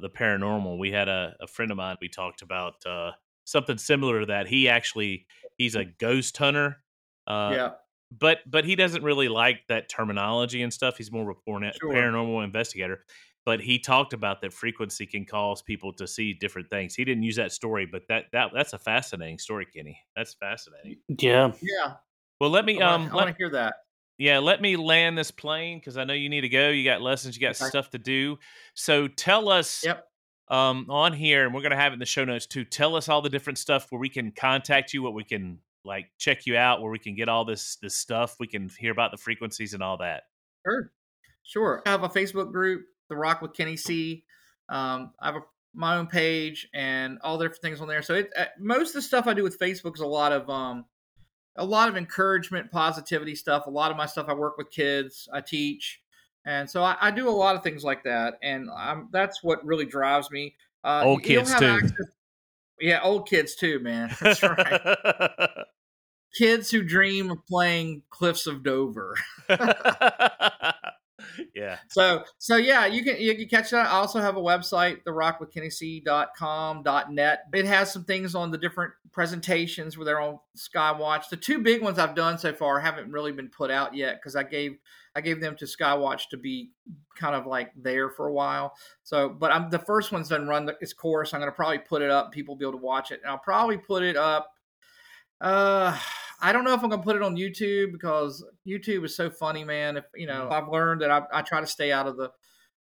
[SPEAKER 2] the paranormal. We had a, a friend of mine. We talked about uh, something similar to that. He actually he's a ghost hunter.
[SPEAKER 1] Uh, yeah.
[SPEAKER 2] But but he doesn't really like that terminology and stuff. He's more of a sure. paranormal investigator. But he talked about that frequency can cause people to see different things. He didn't use that story, but that that that's a fascinating story, Kenny. That's fascinating.
[SPEAKER 3] Yeah.
[SPEAKER 1] Yeah.
[SPEAKER 2] Well, let me.
[SPEAKER 1] I
[SPEAKER 2] um,
[SPEAKER 1] I want to hear that
[SPEAKER 2] yeah, let me land this plane because I know you need to go. You got lessons, you got okay. stuff to do. So tell us
[SPEAKER 1] yep.
[SPEAKER 2] um, on here, and we're going to have it in the show notes too. Tell us all the different stuff where we can contact you, what we can like check you out, where we can get all this this stuff. We can hear about the frequencies and all that.
[SPEAKER 1] Sure, sure. I have a Facebook group, The Rock with Kenny Seay. Um, I have a, my own page and all the different things on there. So it, uh, most of the stuff I do with Facebook is a lot of um, a lot of encouragement, positivity stuff. A lot of my stuff, I work with kids, I teach, and so I, I do a lot of things like that, and I'm, that's what really drives me.
[SPEAKER 2] Uh, old kids too. Access,
[SPEAKER 1] yeah, old kids too, man. That's right. kids who dream of playing Cliffs of Dover.
[SPEAKER 2] yeah.
[SPEAKER 1] So so yeah, you can you can catch that. I also have a website, therockwithkennyseay.com.net. It has some things on the different presentations where they're on Skywatch. The two big ones I've done so far haven't really been put out yet because I gave I gave them to Skywatch to be kind of like there for a while. So, but I'm the first one's done run its course. I'm going to probably put it up. People will be able to watch it, and I'll probably put it up. Uh, I don't know if I'm gonna put it on YouTube because YouTube is so funny, man. If you know, mm-hmm. I've learned that I, I try to stay out of the,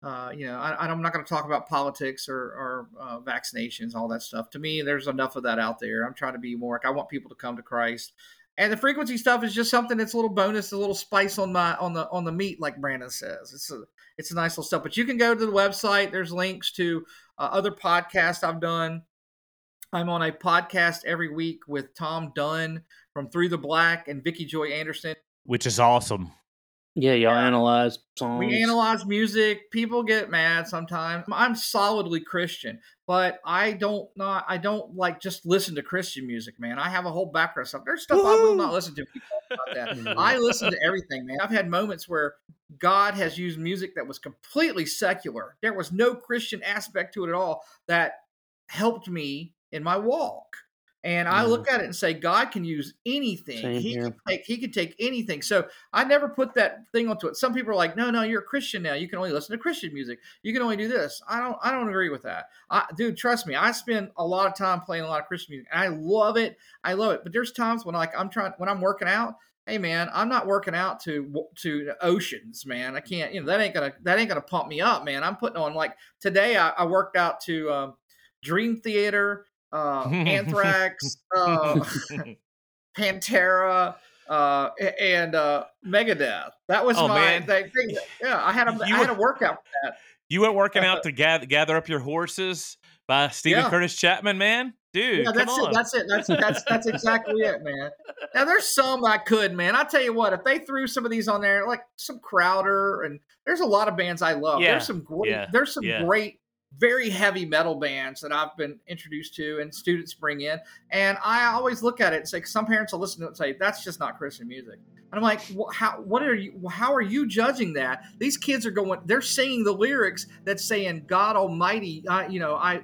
[SPEAKER 1] uh, you know, I, am not going to talk about politics or, or uh, vaccinations, all that stuff. To me, there's enough of that out there. I'm trying to be more. I want people to come to Christ. and the frequency stuff is just something that's a little bonus, a little spice on my on the on the meat, like Brandon says. It's a it's a nice little stuff. But you can go to the website. There's links to uh, other podcasts I've done. I'm on a podcast every week with Tom Dunn from Through the Black and Vicki Joy Anderson.
[SPEAKER 2] which is awesome.
[SPEAKER 3] Yeah, y'all
[SPEAKER 1] Yeah.
[SPEAKER 3] analyze songs.
[SPEAKER 1] We analyze music. People get mad sometimes. I'm solidly Christian, but I don't not I don't like just listen to Christian music, man. I have a whole background stuff. There's stuff I will not listen to about that. I listen to everything, man. I've had moments where God has used music that was completely secular. There was no Christian aspect to it at all that helped me in my walk. And I look at it and say, God can use anything.
[SPEAKER 3] Same
[SPEAKER 1] he can take he can take anything. So I never put that thing onto it. Some people are like, no, no, you're a Christian now. You can only listen to Christian music. You can only do this. I don't I don't agree with that. I, dude, trust me, I spend a lot of time playing a lot of Christian music. And I love it. I love it. But there's times when like I'm trying when I'm working out. Hey man, I'm not working out to to oceans, man. I can't. You know that ain't gonna that ain't gonna pump me up, man. I'm putting on like today. I, I worked out to um, Dream Theater, uh, Anthrax, uh, Pantera, uh, and uh, Megadeth. That was
[SPEAKER 2] Oh,
[SPEAKER 1] my that thing. Yeah, I had a
[SPEAKER 2] You
[SPEAKER 1] I had a workout for that.
[SPEAKER 2] You went working out to gather gather up your horses by Steven
[SPEAKER 1] Yeah.
[SPEAKER 2] Curtis Chapman, man. Dude,
[SPEAKER 1] Yeah, that's it. That's it. That's that's that's exactly it, man. Now there's some I could, man. I tell you what, if they threw some of these on there, like some Crowder, and there's a lot of bands I love.
[SPEAKER 2] Yeah,
[SPEAKER 1] There's some great. There's some great, very heavy metal bands that I've been introduced to, and students bring in, and I always look at it and say, some parents will listen to it and say, "That's just not Christian music." And I'm like, "Wh- how? What are you? How are you judging that? These kids are going. They're singing the lyrics that's saying, "God Almighty, I, you know, I."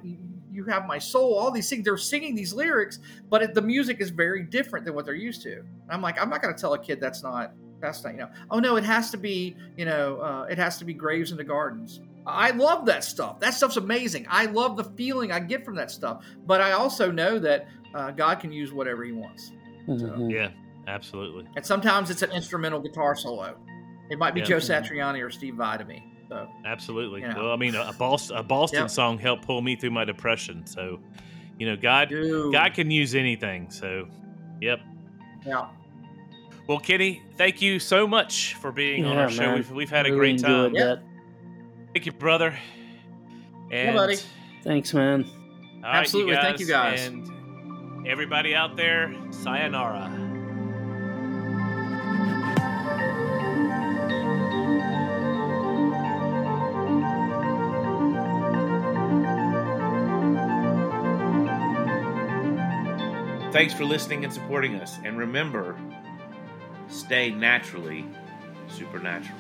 [SPEAKER 1] You have my soul. All these things. They're singing these lyrics, but it, the music is very different than what they're used to. And I'm like, I'm not going to tell a kid that's not that's not you know. Oh no, it has to be you know, uh, it has to be graves in the gardens. I love that stuff. That stuff's amazing. I love the feeling I get from that stuff. But I also know that uh, God can use whatever He wants.
[SPEAKER 3] Mhm.
[SPEAKER 2] yeah, absolutely.
[SPEAKER 1] And sometimes it's an instrumental guitar solo. It might be
[SPEAKER 2] Yeah.
[SPEAKER 1] Joe Satriani or Steve Vai to me. So
[SPEAKER 2] Absolutely.
[SPEAKER 1] You know.
[SPEAKER 2] Well, I mean, a Boston, a Boston
[SPEAKER 1] Yep.
[SPEAKER 2] song helped pull me through my depression. So, you know, God,
[SPEAKER 1] dude,
[SPEAKER 2] God can use anything. So, yep.
[SPEAKER 1] yeah.
[SPEAKER 2] Well, Kenny, thank you so much for being on
[SPEAKER 3] Yeah,
[SPEAKER 2] our show. We've, we've had a
[SPEAKER 3] Really
[SPEAKER 2] great time.
[SPEAKER 3] enjoyed
[SPEAKER 1] Yeah.
[SPEAKER 3] that.
[SPEAKER 2] Thank you, brother. And
[SPEAKER 1] buddy.
[SPEAKER 3] Thanks, man.
[SPEAKER 2] all right,
[SPEAKER 1] Absolutely. Thank you, guys.
[SPEAKER 2] And everybody out there, sayonara. Thanks for listening and supporting us. And remember, stay naturally supernatural.